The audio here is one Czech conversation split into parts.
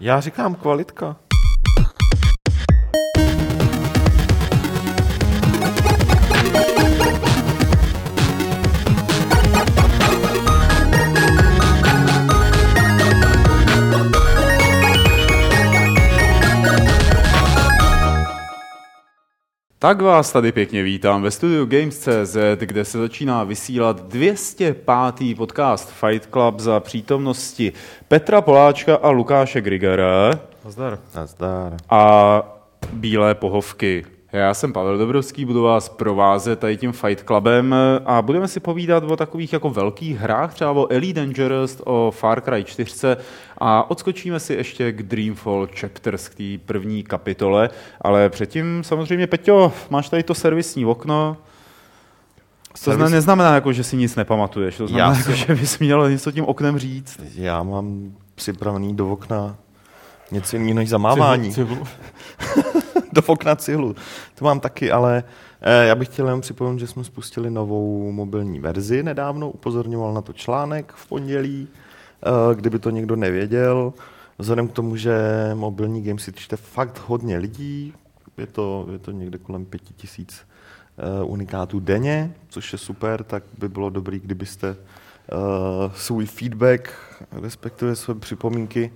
Já říkám kvalitka. Tak vás tady pěkně vítám ve studiu Games.cz, kde se začíná vysílat 205. podcast Fight Club za přítomnosti Petra Poláčka a Lukáše Grigera. Nazdar. Nazdar. A Bílé pohovky. Já jsem Pavel Dobrovský, budu vás provázet tady tím Fight Clubem a budeme si povídat o takových jako velkých hrách, třeba o Elite Dangerous, o Far Cry 4 a odskočíme si ještě k Dreamfall Chapters, k té první kapitole, ale předtím samozřejmě, Peťo, máš tady to servisní okno, to Servis... neznamená, jako, že si nic nepamatuješ, to znamená, jako, že bys měl něco tím oknem říct. Já mám připravený do okna něco jiného než zamávání. Cihlu, cihlu. Do okna cihlu. To mám taky, ale eh, já bych chtěl jenom připomenout, že jsme spustili novou mobilní verzi nedávno, upozorňoval na to článek v pondělí, eh, kdyby to někdo nevěděl. Vzhledem k tomu, že mobilní game si čte fakt hodně lidí, je to, je to někde kolem pěti tisíc uh, unikátů denně, což je super, tak by bylo dobré, kdybyste svůj feedback, respektive své připomínky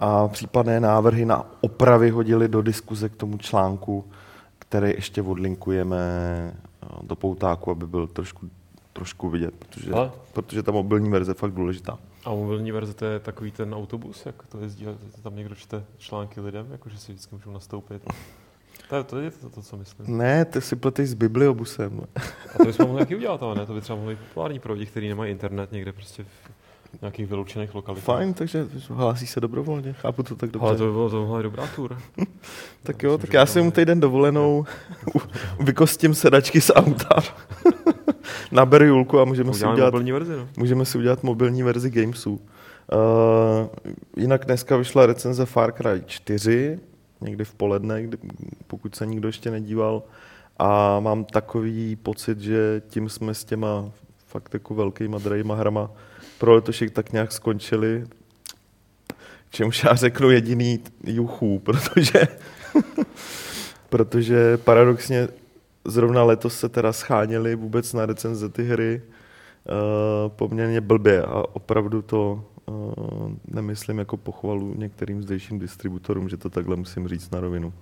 a případné návrhy na opravy hodili do diskuze k tomu článku, který ještě odlinkujeme eh, do poutáku, aby byl trošku, trošku vidět, protože, protože ta mobilní verze je fakt důležitá. A mobilní verze to je takový ten autobus, jak to jezdí, tam někdo čte články lidem, jakože si vždycky můžou nastoupit. To, to je to, to, co myslím. Ne, ty si pleteš s bibliobusem. A to bychom mohli taky udělat, ale ne? To by třeba mohli populární pro lidi, kteří nemají internet někde prostě v nějakých vyloučených lokalitách. Fajn, takže hlásí se dobrovolně, chápu to tak dobře. Ale to by bylo, to byla dobrá tour. tak jo, tak já si mu týden dovolenou vykostím sedačky z auta. Naberu Julku a můžeme si udělat, mobilní verzi, no. můžeme si udělat mobilní verzi Gamesů. Uh, jinak dneska vyšla recenze Far Cry 4, někdy v poledne, kdy, pokud se nikdo ještě nedíval. A mám takový pocit, že tím jsme s těma fakt jako velkýma drajma hrama pro letošek tak nějak skončili. Čemuž já řeknu jediný juchů, protože, protože paradoxně zrovna letos se teda scháněli vůbec na recenze ty hry uh, poměrně blbě a opravdu to uh, nemyslím jako pochvalu některým zdejším distributorům, že to takhle musím říct na rovinu.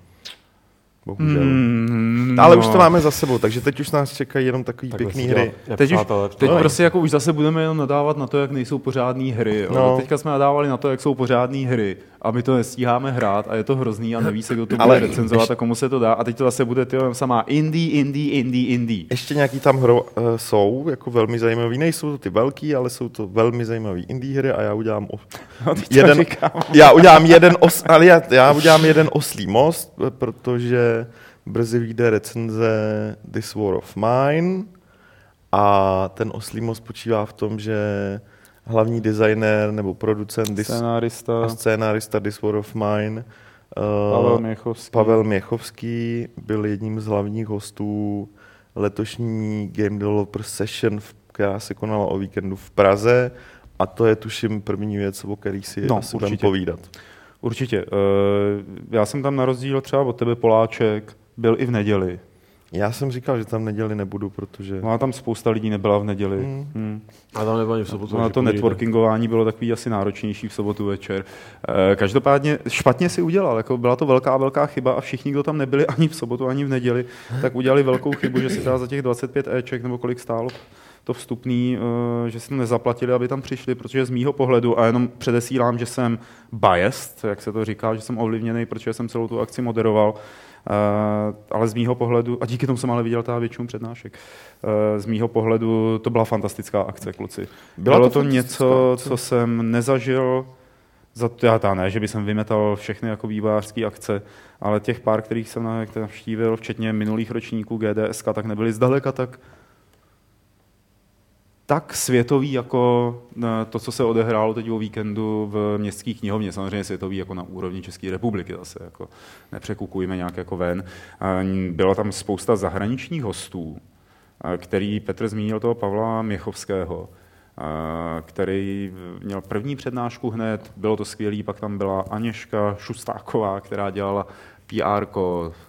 Bohužel. Mm, no. Ale už to máme za sebou, takže teď už nás čekají jenom takový tak pěkný hry. Teď, už, teď no. prostě jako už zase budeme jenom nadávat na to, jak nejsou pořádné hry. Jo. No. Teďka jsme nadávali na to, jak jsou pořádné hry a my to nestíháme hrát a je to hrozný a neví se, kdo to bude recenzovat a komu se to dá. A teď to zase bude ty samá indie, indie, indie, indie. Ještě nějaký tam hro, uh, jsou, jako velmi zajímavý. Nejsou to ty velký, ale jsou to velmi zajímavé indie hry a já udělám o, no, jeden, já udělám jeden os, ale já, já udělám jeden oslý most, protože brzy vyjde recenze This War of Mine a ten oslý most spočívá v tom, že hlavní designer nebo producent scénárista, a scénárista This War of Mine Pavel Měchovský. Pavel Měchovský byl jedním z hlavních hostů letošní Game Developer Session, která se konala o víkendu v Praze a to je tuším první věc, o který si no, asi budeme povídat. Určitě. Eh, já jsem tam na rozdíl třeba od tebe Poláček byl i v neděli. Já jsem říkal, že tam neděli nebudu, protože... No a tam spousta lidí nebyla v neděli. Hmm. Hmm. A tam nebyla v sobotu. No, to networkingování bylo takový asi náročnější v sobotu večer. E, každopádně špatně si udělal. Jako byla to velká, velká chyba a všichni, kdo tam nebyli ani v sobotu, ani v neděli, tak udělali velkou chybu, že si teda za těch 25 Eček nebo kolik stálo to vstupný, eh, že si to nezaplatili, aby tam přišli, protože z mýho pohledu, a jenom předesílám, že jsem biased, jak se to říká, že jsem ovlivněný, protože jsem celou tu akci moderoval, Uh, ale z mýho pohledu, a díky tomu jsem ale viděl ta většinu přednášek, uh, z mýho pohledu to byla fantastická akce, kluci. Byla Bylo to, to něco, akce. co jsem nezažil, za to, já ta ne, že bych jsem vymetal všechny jako vývojářské akce, ale těch pár, kterých jsem navštívil, včetně minulých ročníků GDS, tak nebyly zdaleka tak tak světový jako eh, to, co se odehrálo teď o víkendu v městské knihovně, samozřejmě světový jako na úrovni České republiky zase, jako nepřekukujeme nějak jako ven. Byla tam spousta zahraničních hostů, který Petr zmínil toho Pavla Měchovského. který měl první přednášku hned, bylo to skvělé, pak tam byla Aněška Šustáková, která dělala PR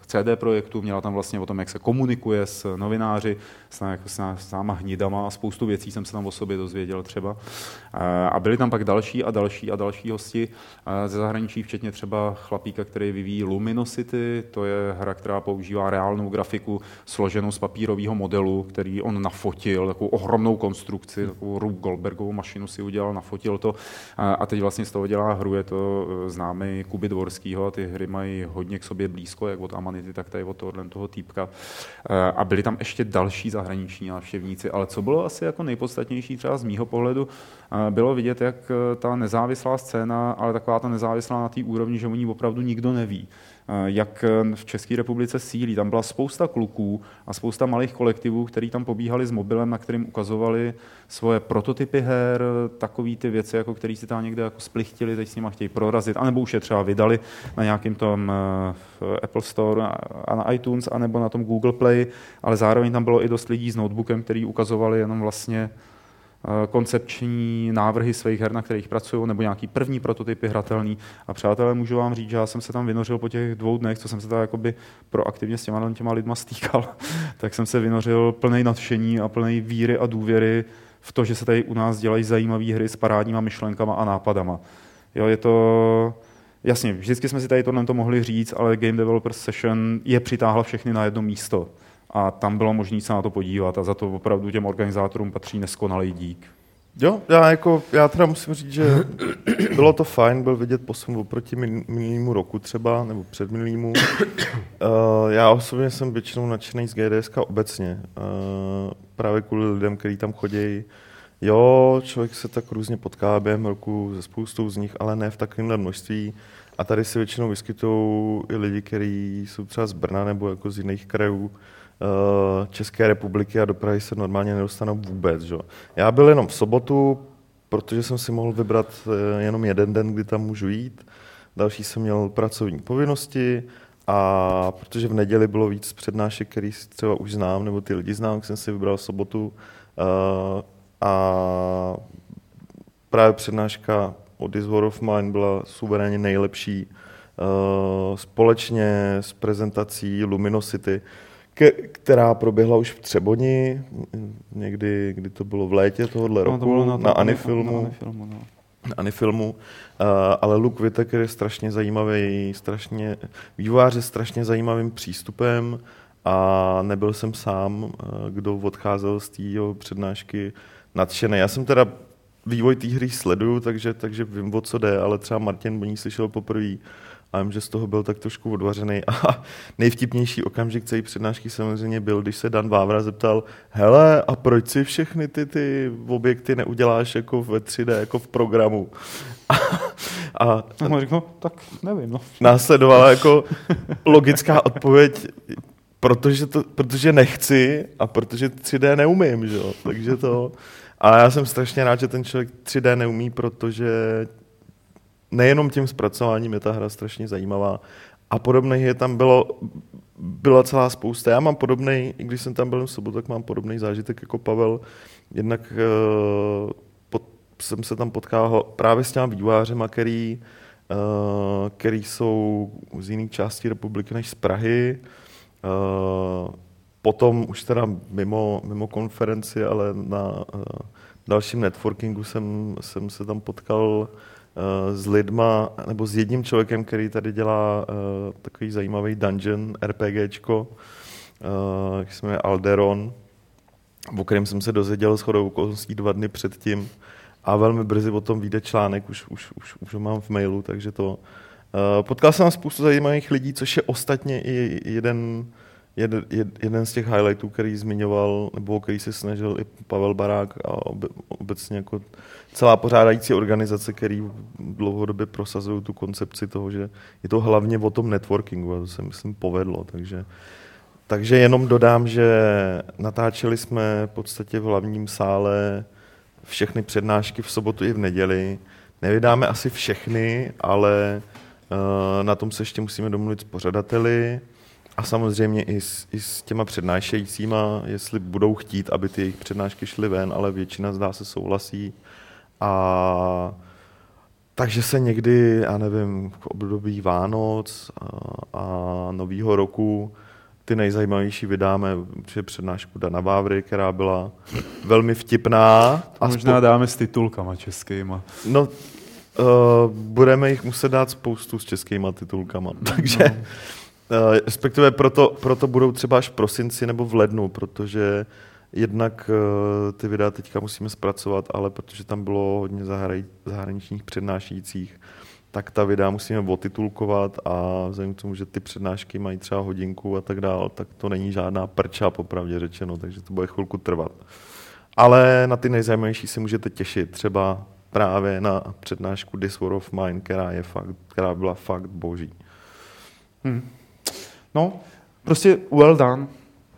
CD projektu, měla tam vlastně o tom, jak se komunikuje s novináři, s, s, s náma hnidama a spoustu věcí jsem se tam o sobě dozvěděl třeba. A byli tam pak další a další a další hosti ze zahraničí, včetně třeba chlapíka, který vyvíjí Luminosity, to je hra, která používá reálnou grafiku složenou z papírového modelu, který on nafotil, takovou ohromnou konstrukci, takovou Rube Goldbergovou mašinu si udělal, nafotil to a teď vlastně z toho dělá hru, je to e, známý Kuby Dvorskýho a ty hry mají hodně k sobě blízko, jak od Amanity, tak tady od tohohle toho týpka. E, a byli tam ještě další zahraniční návštěvníci, ale co bylo asi jako nejpodstatnější třeba z mýho pohledu, e, bylo vidět, jak ta nezávislá scéna, ale taková ta nezávislá na té úrovni, že o ní opravdu nikdo neví. Eh, jak eh, v České republice sílí. Tam byla spousta kluků a spousta malých kolektivů, který tam pobíhali s mobilem, na kterým ukazovali svoje prototypy her, takové ty věci, jako který si tam někde jako splichtili, teď s nimi chtějí prorazit, anebo už je třeba vydali na nějakým tom eh, Apple Store a na iTunes, anebo na tom Google Play, ale zároveň tam bylo i dost lidí s notebookem, který ukazovali jenom vlastně koncepční návrhy svých her, na kterých pracují, nebo nějaký první prototypy hratelný. A přátelé, můžu vám říct, že já jsem se tam vynořil po těch dvou dnech, co jsem se tam jakoby proaktivně s těma, těma lidma stýkal, tak jsem se vynořil plný nadšení a plný víry a důvěry v to, že se tady u nás dělají zajímavé hry s parádníma myšlenkama a nápadama. Jo, je to, jasně, vždycky jsme si tady tohle to mohli říct, ale Game Developer Session je přitáhla všechny na jedno místo a tam bylo možné se na to podívat a za to opravdu těm organizátorům patří neskonalý dík. Jo, já, jako, já teda musím říct, že bylo to fajn, byl vidět posun oproti minulému roku třeba, nebo předminulýmu. Uh, já osobně jsem většinou nadšený z GDS obecně, uh, právě kvůli lidem, kteří tam chodí. Jo, člověk se tak různě potká během roku se spoustou z nich, ale ne v takovém množství. A tady se většinou vyskytují i lidi, kteří jsou třeba z Brna nebo jako z jiných krajů, Eh, České republiky a do Prahy se normálně nedostanou vůbec. Že? Já byl jenom v sobotu, protože jsem si mohl vybrat eh, jenom jeden den, kdy tam můžu jít. Další jsem měl pracovní povinnosti a protože v neděli bylo víc přednášek, který třeba už znám, nebo ty lidi znám, jsem si vybral sobotu uh, a právě přednáška od This War of Mine byla suverénně nejlepší společně s prezentací Luminosity, která proběhla už v Třeboni, někdy, kdy to bylo v létě tohohle no, roku, to bylo na, na Anifilmu. Na, Anifilmu, no. na Anifilmu. Uh, ale Luke Whittaker je strašně zajímavý, strašně, vývojář je strašně zajímavým přístupem a nebyl jsem sám, uh, kdo odcházel z té přednášky nadšený. Já jsem teda vývoj té hry sleduju, takže, takže vím, o co jde, ale třeba Martin Boní slyšel poprvé a vím, že z toho byl tak trošku odvařený. A nejvtipnější okamžik celé přednášky samozřejmě byl, když se Dan Vávra zeptal, hele, a proč si všechny ty, ty objekty neuděláš jako ve 3D, jako v programu? A, a, řekl, no, tak nevím. No. Následovala jako logická odpověď, protože, to, protože nechci a protože 3D neumím, že jo? takže to... A já jsem strašně rád, že ten člověk 3D neumí, protože nejenom tím zpracováním je ta hra strašně zajímavá. A podobných je tam bylo, byla celá spousta. Já mám podobný, i když jsem tam byl v sobotu, tak mám podobný zážitek jako Pavel. Jednak uh, pod, jsem se tam potkal právě s těmi vývojářema, který, uh, který jsou z jiných částí republiky než z Prahy. Uh, potom už teda mimo, mimo konferenci, ale na uh, dalším networkingu jsem, jsem se tam potkal Eh, s lidma, nebo s jedním člověkem, který tady dělá uh, takový zajímavý dungeon RPGčko, uh, se jmenuje Alderon, o kterém jsem se dozvěděl shodou okolností dva dny předtím. A velmi brzy o tom vyjde článek, už, už, už, už ho mám v mailu, takže to... Potkal jsem spoustu zajímavých lidí, což je ostatně i jeden jeden, jeden z těch highlightů, který zmiňoval, nebo který se snažil i Pavel Barák a obecně jako celá pořádající organizace, který dlouhodobě prosazují tu koncepci toho, že je to hlavně o tom networkingu a to se myslím povedlo, takže takže jenom dodám, že natáčeli jsme v podstatě v hlavním sále všechny přednášky v sobotu i v neděli. Nevydáme asi všechny, ale uh, na tom se ještě musíme domluvit s pořadateli A samozřejmě i s, i s těma přednášejícíma, jestli budou chtít, aby ty jejich přednášky šly ven, ale většina zdá se souhlasí. A takže se někdy, já nevím, v období Vánoc a, a Nového roku ty nejzajímavější vydáme při přednášku Dana Vávry, která byla velmi vtipná. A možná spo... dáme s titulkama českýma. No, uh, budeme jich muset dát spoustu s českýma titulkama, takže... No. Uh, respektive proto, proto budou třeba až v prosinci nebo v lednu, protože jednak uh, ty videa teďka musíme zpracovat, ale protože tam bylo hodně zahraničních přednášejících, tak ta videa musíme otitulkovat a vzhledem k tomu, že ty přednášky mají třeba hodinku a tak dále, tak to není žádná prča, popravdě řečeno, takže to bude chvilku trvat. Ale na ty nejzajímavější se můžete těšit, třeba právě na přednášku This War of Mine, která, je fakt, která byla fakt boží. Hmm. No, prostě well done.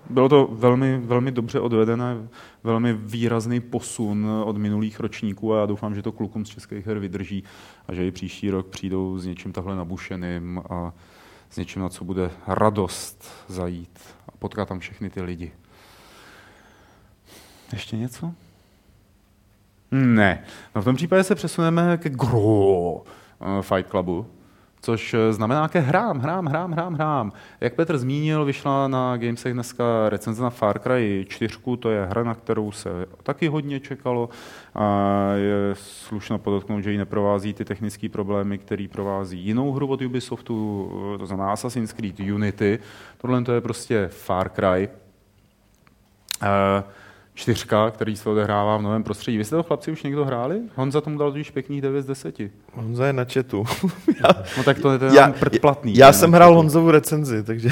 Bylo to velmi, velmi dobře odvedené, velmi výrazný posun od minulých ročníků a já doufám, že to klukům z českých her vydrží a že i příští rok přijdou s něčím takhle nabušeným a s něčím, na co bude radost zajít a potkat tam všechny ty lidi. Ještě něco? Ne. No v tom případě se přesuneme ke gro eh, Fight Clubu, což eh, znamená ke hrám, hrám, hrám, hrám, hrám. Jak Petr zmínil, vyšla na Gamesech dneska recenze na Far Cry 4, to je hra, na kterou se taky hodně čekalo. A je slušno podotknout, že ji neprovází ty technické problémy, které provází jinou hru od Ubisoftu, to znamená Assassin's Creed Unity. Tohle to je prostě Far Cry. Uh, čtyřka, který se odehrává v novém prostředí. Vy jste to chlapci už někdo hráli? Honza tomu dal už pěkných 9 z 10. Honza je na chatu. já, no tak to je ten já, předplatný. Já, já jsem hrál Honzovu recenzi, takže...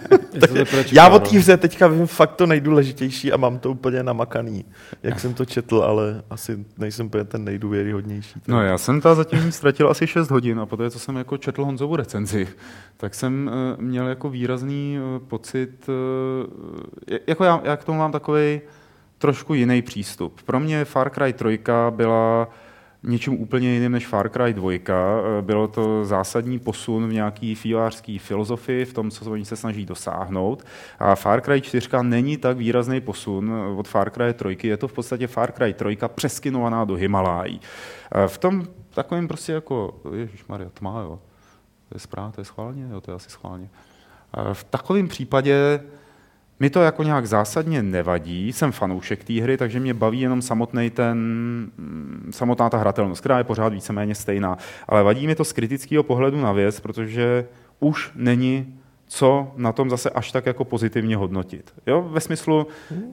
já o té hře teďka vím fakt to nejdůležitější a mám to úplně namakaný, jak jsem to četl, ale asi nejsem úplně ten nejdůvěryhodnější. No já jsem ta zatím ztratil asi 6 hodin a poté, co jsem jako četl Honzovu recenzi, tak jsem uh, měl jako výrazný uh, pocit, uh, jako já, já k tomu mám takový trošku jiný přístup. Pro mě Far Cry 3 byla něčím úplně jiným než Far Cry 2. Bylo to zásadní posun v nějaký filářský filozofii, v tom, co oni se snaží dosáhnout. A Far Cry 4 není tak výrazný posun od Far Cry 3. Je to v podstatě Far Cry 3 přeskinovaná do Himalají. V tom takovým prostě jako, Maria, tma, jo. To je zpráv, to je schválně? Jo, to je asi schválně. V takovém případě mi to jako nějak zásadně nevadí, jsem fanoušek té hry, takže mě baví jenom samotný ten, mm, samotná ta hratelnost, která je pořád víceméně stejná. Ale vadí mi to z kritického pohledu na věc, protože už není co na tom zase až tak jako pozitivně hodnotit. Jo? Ve smyslu,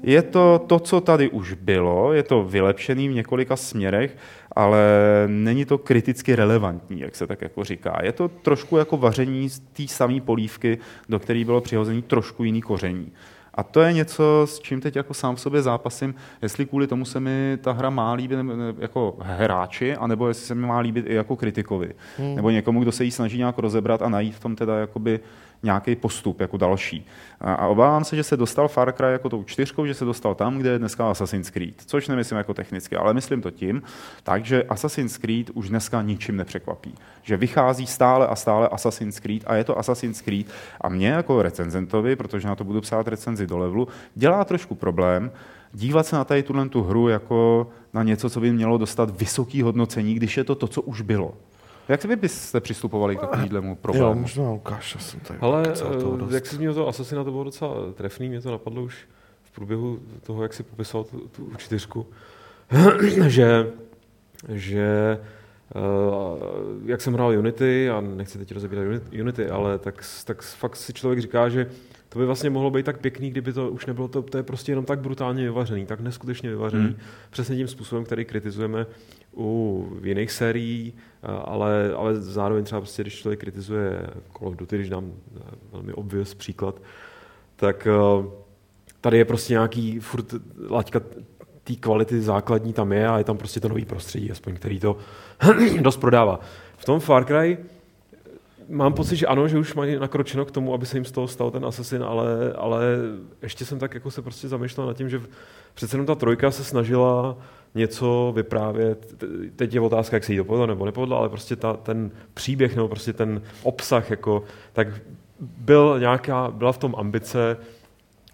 je to to, co tady už bylo, je to vylepšený v několika směrech, ale není to kriticky relevantní, jak se tak jako říká. Je to trošku jako vaření z té samé polívky, do které bylo přihozený trošku jiný koření. A to je něco, s čím teď jako sám v sobě zápasím, jestli kvůli tomu se mi ta hra má líbit jako hráči, anebo jestli se mi má líbit i jako kritikovi. Hmm. Nebo někomu, kdo se jí snaží nějak rozebrat a najít v tom teda jakoby nějaký postup jako další. A obávám se, že se dostal Far Cry jako tou čtyřkou, že se dostal tam, kde je dneska Assassin's Creed, což nemyslím jako technicky, ale myslím to tím, takže Assassin's Creed už dneska ničím nepřekvapí. Že vychází stále a stále Assassin's Creed a je to Assassin's Creed a mě jako recenzentovi, protože na to budu psát recenzi do levelu, dělá trošku problém, dívat se na tady tuhle tu hru jako na něco, co by mělo dostat vysoký hodnocení, když je to to, co už bylo. Jak vy byste přistupovali k takovému problému? Jo, možná Lukáš, já jsem tady Ale eh, jak jsi zmínil to Assassina, to bylo docela trefný, mě to napadlo už v průběhu toho, jak si popisoval tu, tu čtyřku, že, že Uh, jak jsem hrál Unity, a nechci teď rozebírat Unity, ale tak, tak fakt si člověk říká, že to by vlastně mohlo být tak pěkný, kdyby to už nebylo, to, to je prostě jenom tak brutálně vyvařený, tak neskutečně vyvařený, hmm. přesně tím způsobem, který kritizujeme u jiných sérií, ale, ale zároveň třeba prostě, když člověk kritizuje Call of Duty, když dám velmi obvious příklad, tak eh, tady je prostě nějaký furt laťka té kvality základní tam je a je tam prostě to nový prostředí, aspoň který to dost prodává. V tom Far Cry mám pocit, že ano, že už mají nakročeno k tomu, aby se jim z toho stal ten asasin, ale, ale ještě jsem tak jako se prostě zamýšlel nad tím, že přece jenom ta trojka se snažila něco vyprávět. Teď je otázka, jak se jí to povedlo nebo nepovedlo, ale prostě ta, ten příběh nebo prostě ten obsah, jako, tak byl nějaká, byla v tom ambice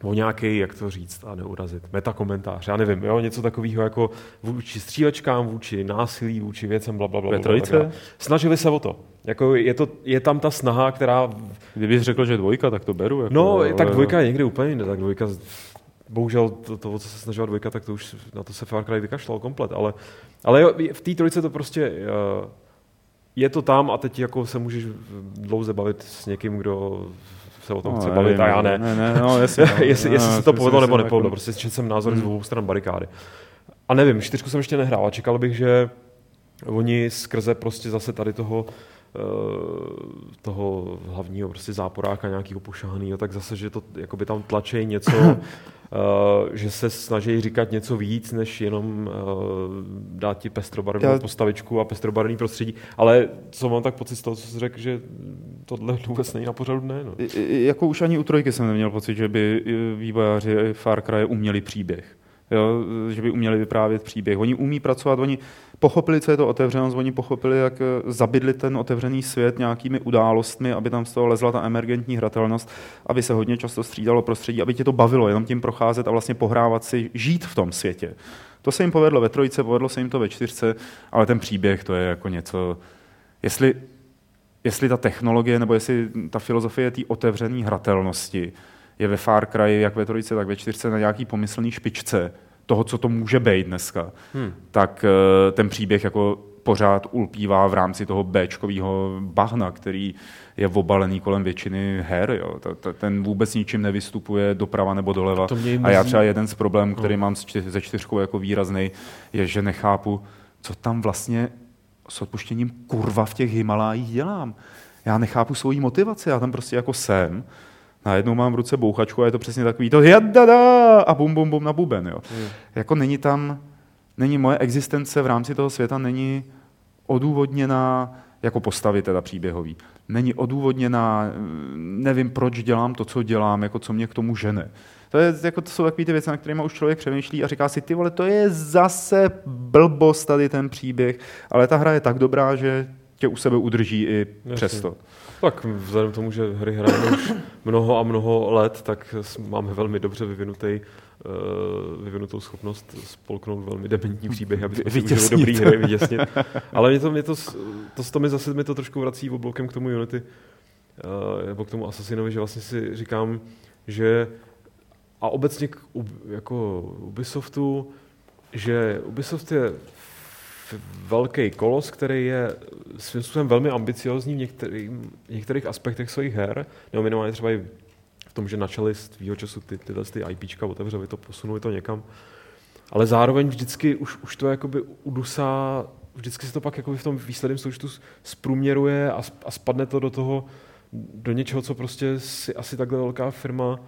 o nějaký, jak to říct a neurazit, metakomentář, já nevím, jo, něco takového jako vůči střílečkám, vůči násilí, vůči věcem, bla, bla, bla, bla. Snažili se o to. Jako je, to, je tam ta snaha, která... Kdybych řekl, že dvojka, tak to beru. Jako, no, ale... tak dvojka je někdy úplně jiné, tak dvojka bohužel to, to, co se snažila dvojka, tak to už na to se Far Cry vykašlal komplet, ale, ale jo, v té trojice to prostě uh, je to tam a teď jako se můžeš dlouze bavit s někým, kdo se o tom no, chce bavit a já ne. ne, ne no, jasně, no, jestli, no, jestli se to povedlo nebo nepovedlo, jako... prostě jsem názor hmm. z obou stran barikády. A nevím, čtyřku jsem ještě nehrál a čekal bych, že oni skrze prostě zase tady toho toho hlavního prostě záporáka nějakého pošahaného, tak zase, že to jakoby tam tlačí něco, Uh, že se snaží říkat něco víc, než jenom uh, dát ti pestrobarevnou Já... postavičku a pestrobarevný prostředí. Ale co mám tak pocit z toho, co jsi řekl, že tohle vůbec není na pořadu dne. No. Jako už ani u trojky jsem neměl pocit, že by vývojáři Far Cry uměli příběh jo, že by uměli vyprávět příběh. Oni umí pracovat, oni pochopili, co je to otevřenost, oni pochopili, jak eh, zabydli ten otevřený svět nějakými událostmi, aby tam z toho lezla ta emergentní hratelnost, aby se hodně často střídalo prostředí, aby tě to bavilo, jenom tím procházet a vlastně pohrávat si, žít v tom světě. To se jim povedlo ve trojce, povedlo se jim to ve čtyřce, ale ten příběh to je jako něco, jestli, jestli ta technologie nebo jestli ta filozofie té otevřené hratelnosti, je ve Far Cry, jak ve trojice, tak ve čtyřce na nějaký pomyslný špičce toho, co to může být dneska, hmm. tak eh, ten příběh jako pořád ulpívá v rámci toho Bčkového bahna, který je obalený kolem většiny her. Jo. Ten vůbec ničím nevystupuje doprava nebo doleva. A já třeba jeden z problémů, který no. mám se čtyřkou jako výrazný, je, že nechápu, co tam vlastně s odpuštěním kurva v těch Himalájích dělám. Já nechápu svoji motivaci, já tam prostě jako jsem najednou mám v ruce bouchačku a je to přesně takový to jadada a bum, bum, bum na buben. Jo. Hmm. Jako není tam, není moje existence v rámci toho světa není odůvodněná jako postavy teda příběhový. Není odůvodněná, nevím, proč dělám to, co dělám, jako co mě k tomu žene. To, je, jako, to jsou takové ty věci, na kterými už člověk přemýšlí a říká si, ty vole, to je zase blbost tady ten příběh, ale ta hra je tak dobrá, že tě u sebe udrží i Jasně. přesto. Tak vzhledem k tomu, že hry hrajeme už mnoho a mnoho let, tak máme velmi dobře vyvinutý, uh, vyvinutou schopnost spolknout velmi dementní příběhy, aby jsme si dobrý hry vytěsnit. Ale mě to, mě to, to, to mi zase mi to trošku vrací oblokem k tomu Unity, uh, nebo k tomu Assassinovi, že vlastně si říkám, že a obecně k, jako Ubisoftu, že Ubisoft je velký kolos, který je svým způsobem velmi ambiciozní v některých, v některých aspektech svých her, nebo minimálně třeba i v tom, že načali z tvýho času ty, tyhle ty IPčka, otevřeli to, posunuli to někam. Ale zároveň vždycky už, už to jakoby udusá, vždycky se to pak jakoby v tom výsledném součtu zprůměruje a, a spadne to do toho, do něčeho, co prostě si asi takhle velká firma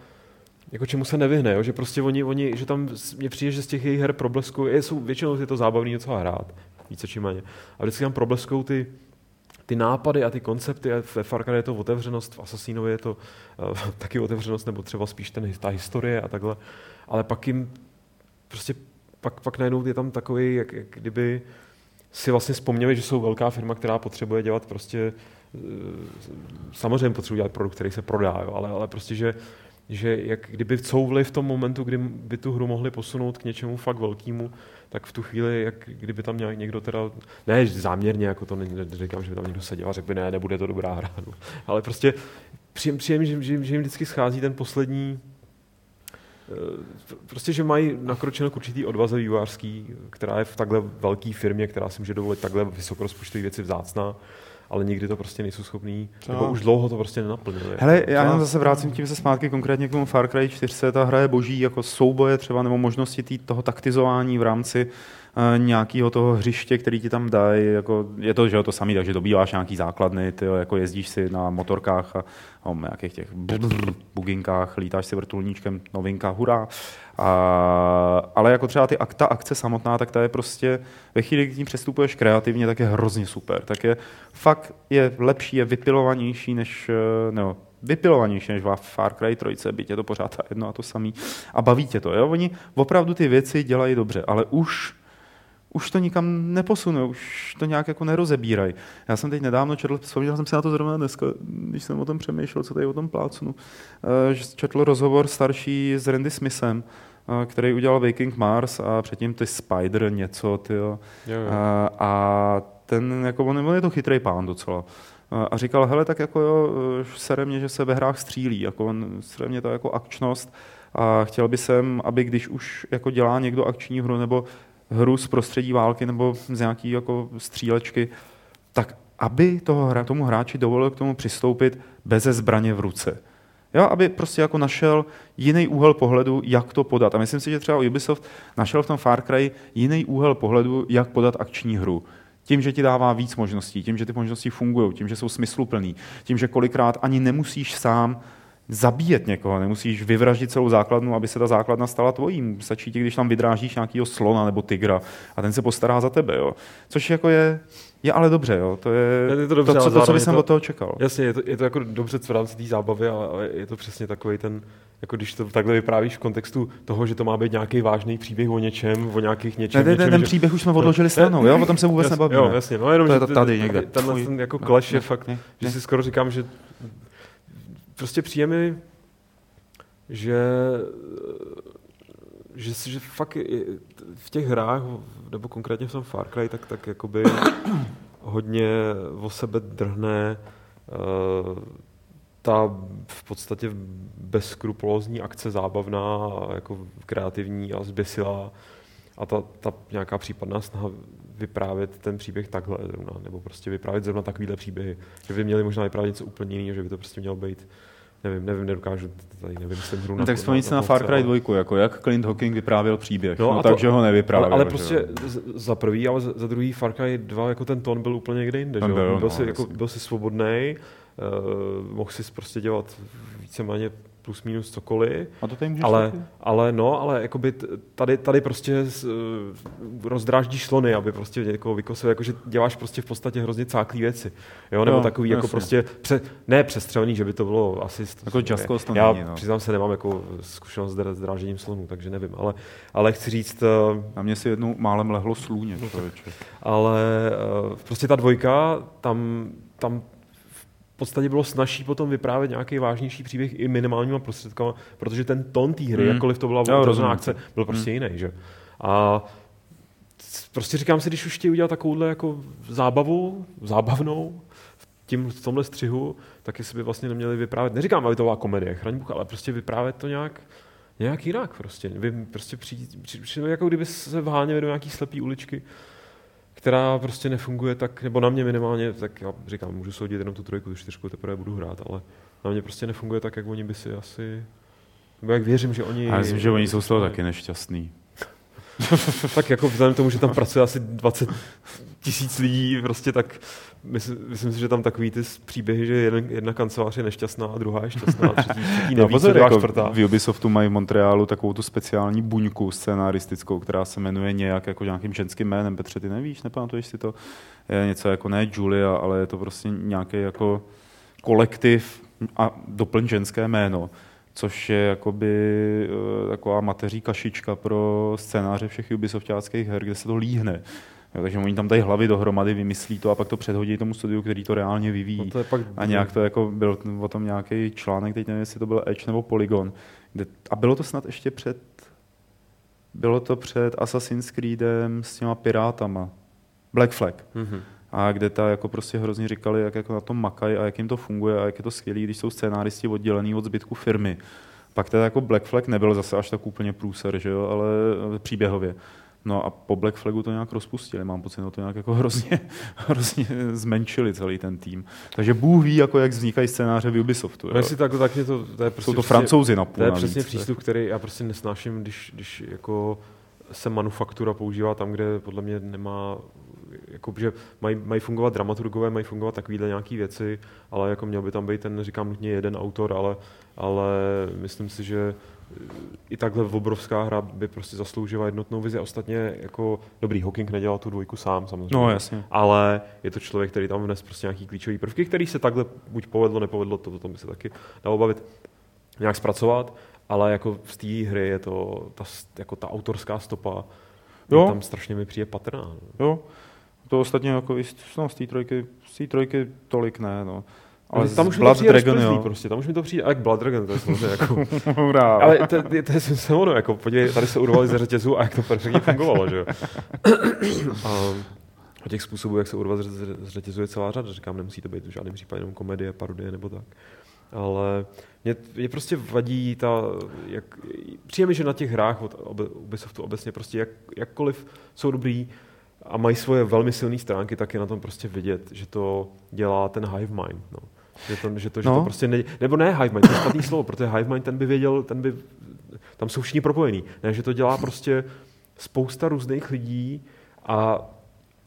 jako čemu se nevyhne, jo? že prostě oni, oni, že tam mě přijde, že z těch jejich her problesku, je, jsou, většinou je to zábavný něco hrát, více či méně. A vždycky tam probleskou ty, ty nápady a ty koncepty, ve Far Cry je to otevřenost, v Assassinovi je to uh, taky otevřenost, nebo třeba spíš ten, ta historie a takhle, ale pak jim prostě pak, pak najednou je tam takový, jak, jak kdyby si vlastně vzpomněli, že jsou velká firma, která potřebuje dělat prostě uh, samozřejmě potřebuje dělat produkt, který se prodá, jo, ale, ale prostě, že že jak kdyby couvli v tom momentu, kdy by tu hru mohli posunout k něčemu fakt velkému, tak v tu chvíli, jak kdyby tam nějak někdo teda, ne záměrně, jako to neříkám, že by tam někdo seděl a řekl by, ne, nebude to dobrá hra, no. ale prostě přijím, přijím že, že, že jim vždycky schází ten poslední, eh, prostě, že mají nakročeno k určitý odvaze vývojářský, která je v takhle velké firmě, která si může dovolit takhle vysokorozpočtové věci vzácná, ale nikdy to prostě nejsou schopní, nebo už dlouho to prostě nenaplnili. Hele, já jenom zase vrátím tím se zpátky konkrétně k tomu Far Cry 4, ta hra je boží, jako souboje třeba, nebo možnosti tý, toho taktizování v rámci uh, nějakého toho hřiště, který ti tam dají, jako je to, že to samý, takže dobýváš nějaký základny, ty, jako jezdíš si na motorkách a o nějakých těch buginkách, lítáš si vrtulníčkem, novinka, hurá. A, ale jako třeba ty akta, akce samotná, tak ta je prostě, ve chvíli, kdy tím přestupuješ kreativně, tak je hrozně super. Tak je fakt je lepší, je vypilovanější než, eh, no, vypilovanější než v Far Cry 3, byť je to pořád jedno a to samý. A baví tě to, jo? Oni opravdu ty věci dělají dobře, ale už už to nikam neposune, už to nějak jako nerozebírají. Já jsem teď nedávno četl, vzpomněl jsem si na to zrovna dneska, když jsem o tom přemýšlel, co tady o tom plácnu, eh, že četl rozhovor starší s Randy Smithem, eh, který udělal Waking Mars a předtím ty Spider něco, tyjo. Jo, jo. A, a ten, jako on, on je to chytrý pán docela. A říkal, hele, tak jako jo, sere mě, že se ve hrách střílí, jako on, sere mě to jako akčnost a chtěl by jsem, aby když už jako dělá někdo akční hru nebo hru z prostředí války nebo z nějaký jako střílečky, tak aby toho, tomu hráči dovolil k tomu přistoupit bez zbraně v ruce. Jo, aby prostě jako našel jiný úhel pohledu, jak to podat. A myslím si, že třeba Ubisoft našel v tom Far Cry jiný úhel pohledu, jak podat akční hru. Tím, že ti dává víc možností, tím, že ty možnosti fungují, tím, že jsou smysluplný, tím, že kolikrát ani nemusíš sám zabíjet někoho, nemusíš vyvraždit celou základnu, aby se ta základna stala tvojím. Stačí ti, když tam vydrážíš nějakého slona nebo tygra a ten se postará za tebe. Jo. Což jako je, je ale dobře, jo. to je, je to, dobře, to, co, to, co bych jsem od toho čekal. Jasně, je to, je to jako dobře v rámci té zábavy, ale je to přesně takový ten, jako když to takhle vyprávíš v kontextu toho, že to má být nějaký vážný příběh o něčem, o nějakých něčem. Ne, ne, něčem, ten že... příběh už jsme odložili stranou, jo, o tom se vůbec nebavíme. Jo, jasně, no jenom, to je to tady někde. Tenhle ten jako clash je fakt, že si skoro říkám, že prostě příjemy že, že, že fakt v těch hrách, nebo konkrétně v tom Far Cry, tak, tak jakoby hodně o sebe drhne uh, ta v podstatě bezskrupulózní akce zábavná, jako kreativní a zběsilá a ta, ta nějaká případná snaha vyprávět ten příběh takhle zrovna, nebo prostě vyprávět zrovna takovýhle příběhy, že by měli možná vyprávět něco úplně jiného, že by to prostě mělo být nevím, nevím, nedokážu tady nevymyslet hru. No, tak vzpomíň se na, na Far Cry 2, jako jak Clint Hawking vyprávěl příběh, no, no takže ho nevyprávěl. Ale, ale prostě za prvý, ale za, za druhý Far Cry 2, jako ten tón byl úplně někde jinde, že? Byl, byl, no, si, jako, byl si svobodný, uh, mohl si prostě dělat víceméně plus minus cokoliv. A to tady ale, ale no, ale jakoby tady, tady prostě uh, rozdráždíš slony, aby prostě někoho vykosil, jakože děláš prostě v podstatě hrozně cáklý věci. Jo, nebo no, takový jako prostě, pře, ne přestřelený, že by to bylo asi... Jako Just Cause Já není, no. přiznám se, nemám jako zkušenost s drážením slonů, takže nevím, ale, ale chci říct... Uh, Na mě si jednou málem lehlo slůně, no, Ale uh, prostě ta dvojka, tam, tam podstatě bylo snažší potom vyprávět nějaký vážnější příběh i minimálníma prostředkama, protože ten tón té hry, mm. jakkoliv to byla otevřená akce, byl prostě mm. jiný. Že? A prostě říkám si, když už chtějí udělat takovouhle jako zábavu, zábavnou, tím, v tomhle střihu, tak jestli by vlastně neměli vyprávět, neříkám, aby to byla komedie, chraň Bůh, ale prostě vyprávět to nějak, nějak jinak prostě. Vy prostě přijít, přijít, jako kdyby se vháněli do nějaký slepý uličky, která prostě nefunguje tak, nebo na mě minimálně, tak já říkám, můžu soudit jenom tu trojku, tu čtyřku teprve budu hrát, ale na mě prostě nefunguje tak, jak oni by si asi, nebo jak věřím, že oni... Já myslím, že oni jsou z toho taky nešťastní. tak jako vzhledem k tomu, že tam pracuje asi 20 tisíc lidí, prostě tak myslím, myslím si, že tam takový ty příběhy, že jeden, jedna kancelář je nešťastná a druhá je šťastná, a třetí, třetí neví, no, pozor, jako čtvrtá. V Ubisoftu mají v Montrealu takovou tu speciální buňku scenaristickou, která se jmenuje nějak jako nějakým ženským jménem. Petře, ty nevíš, nepamatuješ si to? Je něco jako ne Julia, ale je to prostě nějaký jako kolektiv a doplň ženské jméno což je jakoby uh, taková mateří kašička pro scénáře všech Ubisoftáckých her, kde se to líhne. Jo, takže oni tam dají hlavy dohromady, vymyslí to a pak to předhodí tomu studiu, který to reálně vyvíjí. No to je pak... A nějak to jako byl o tom nějaký článek, teď nevím, jestli to byl Edge nebo Polygon. Kde, a bylo to snad ještě před bylo to před Assassin's Creedem s těma pirátama. Black Flag. Mm-hmm. A kde ta jako prostě hrozně říkali, jak jako na tom makají a jak jim to funguje a jak je to skvělé, když jsou scénáristi oddělený od zbytku firmy. Pak teda jako Black Flag nebyl zase až tak úplně průser, že jo, ale příběhově. No a po Black Flagu to nějak rozpustili, mám pocit, že to nějak jako hrozně, hrozně zmenšili celý ten tým. Takže Bůh ví, jako jak vznikají scénáře v Ubisoftu. Jo. Jestli tak, tak mě to, to je prostě Jsou to francouzi na půl To je přesně navíc, přístup, který já prostě nesnáším, když, když jako se manufaktura používá tam, kde podle mě nemá jako, že mají, mají fungovat dramaturgové, mají fungovat takovéhle nějaké věci, ale jako měl by tam být ten, říkám nutně jeden autor, ale, ale myslím si, že i takhle obrovská hra by prostě zasloužila jednotnou vizi. Ostatně jako dobrý Hawking nedělal tu dvojku sám samozřejmě. No, jasně. Ale je to člověk, který tam vnes prostě nějaký klíčový prvky, který se takhle buď povedlo, nepovedlo, to, to by se taky dalo bavit, nějak zpracovat, ale jako z té hry je to ta, jako ta autorská stopa Jo. Tam strašně mi přijde patrná. Jo. To ostatně jako i z, no, z té trojky, z té trojky tolik ne, no. Ale tam už Blood mi to Dragon, jo. prostě, tam už mi to přijde, jak Blood Dragon, to je samozřejmě jako... ale to, to, to je se ono, jako podívej, tady se urvali ze řetězu a jak to perfektně fungovalo, že jo. a, a těch způsobů, jak se urvat z řetězu je celá řada, říkám, nemusí to být v žádném případě jenom komedie, parodie nebo tak. Ale mě, mě prostě vadí ta, jak, přijde mi, že na těch hrách od Ubisoftu obecně prostě jak, jakkoliv jsou dobrý, a mají svoje velmi silné stránky, tak je na tom prostě vidět, že to dělá ten hive mind. No. Že to, že to, že no. to prostě ne, nebo ne hive mind, to je špatný slovo, protože hive mind ten by věděl, ten by, tam jsou všichni propojení. Ne, že to dělá prostě spousta různých lidí a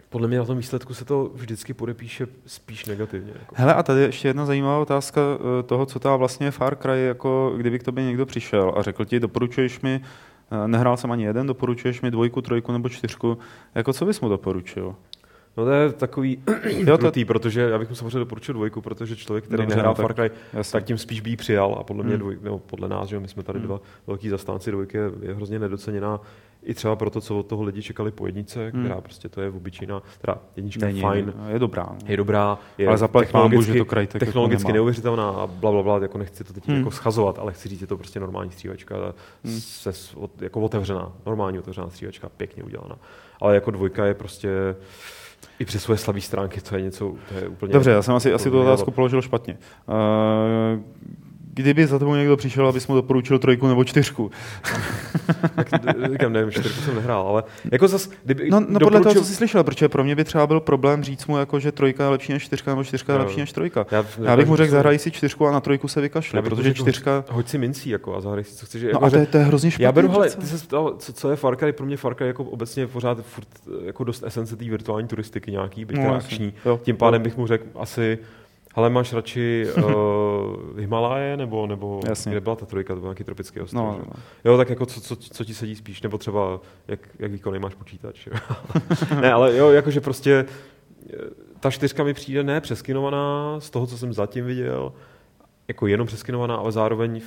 podle mě na tom výsledku se to vždycky podepíše spíš negativně. Jako. Hele, a tady ještě jedna zajímavá otázka eh, toho, co ta vlastně Far Cry, jako kdyby k tobě někdo přišel a řekl ti, doporučuješ mi Eh, nehrál jsem ani jeden, doporučuješ mi dvojku, trojku nebo čtyřku. Jako co bys mu doporučil? No to je takový jo, to... protože já bych mu samozřejmě doporučil dvojku, protože člověk, který Dobře, nehrál no, Far Cry, tak, tak tím spíš by ji přijal a podle mě hmm. dvoj, nebo podle nás, že my jsme tady hmm. dva velký zastánci dvojky, je hrozně nedoceněná i třeba proto, co od toho lidi čekali po jednice, která hmm. prostě to je obyčejná, teda jednička Není, fajn. Je dobrá. No. Je dobrá, je ale technologicky, že to kraj tak technologicky jako neuvěřitelná a bla, bla, bla, jako nechci to teď hmm. jako schazovat, ale chci říct, je to prostě normální střívačka, hmm. se, jako otevřená, normální otevřená střívačka, pěkně udělaná. Ale jako dvojka je prostě i přes svoje slabé stránky, to je něco, to je úplně... Dobře, já jsem asi, asi tu otázku položil špatně. Uh, kdyby za tebou někdo přišel, abys mu doporučil trojku nebo čtyřku. tak, říkám, nevím, čtyřku jsem nehrál, ale jako zas, kdyby No, no doporučil... podle toho, co jsi slyšel, protože pro mě by třeba byl problém říct mu, jako, že trojka je lepší než čtyřka, nebo čtyřka je lepší než trojka. Já, já bych mu řekl, zahraj si čtyřku a na trojku se vykašle, protože čtyřka... Hoď si mincí, jako, a zahraj si, co chceš. No jako, a to je, to je hrozně špatný. Já beru, hele, ty se ptal, co, co, je Far Cry, pro mě Far Cry jako obecně pořád furt, jako dost esence té virtuální turistiky nějaký, byť no, akční. Tím pádem bych mu řekl asi ale máš radši uh, Himaláje, nebo, nebo Jasně. kde byla ta trojka, to byl nějaký tropický ostrov. No, no. Jo, tak jako co, co, co, ti sedí spíš, nebo třeba jak, jak výkonný máš počítač. ne, ale jo, jakože prostě eh, ta čtyřka mi přijde ne přeskinovaná z toho, co jsem zatím viděl, jako jenom přeskinovaná, ale zároveň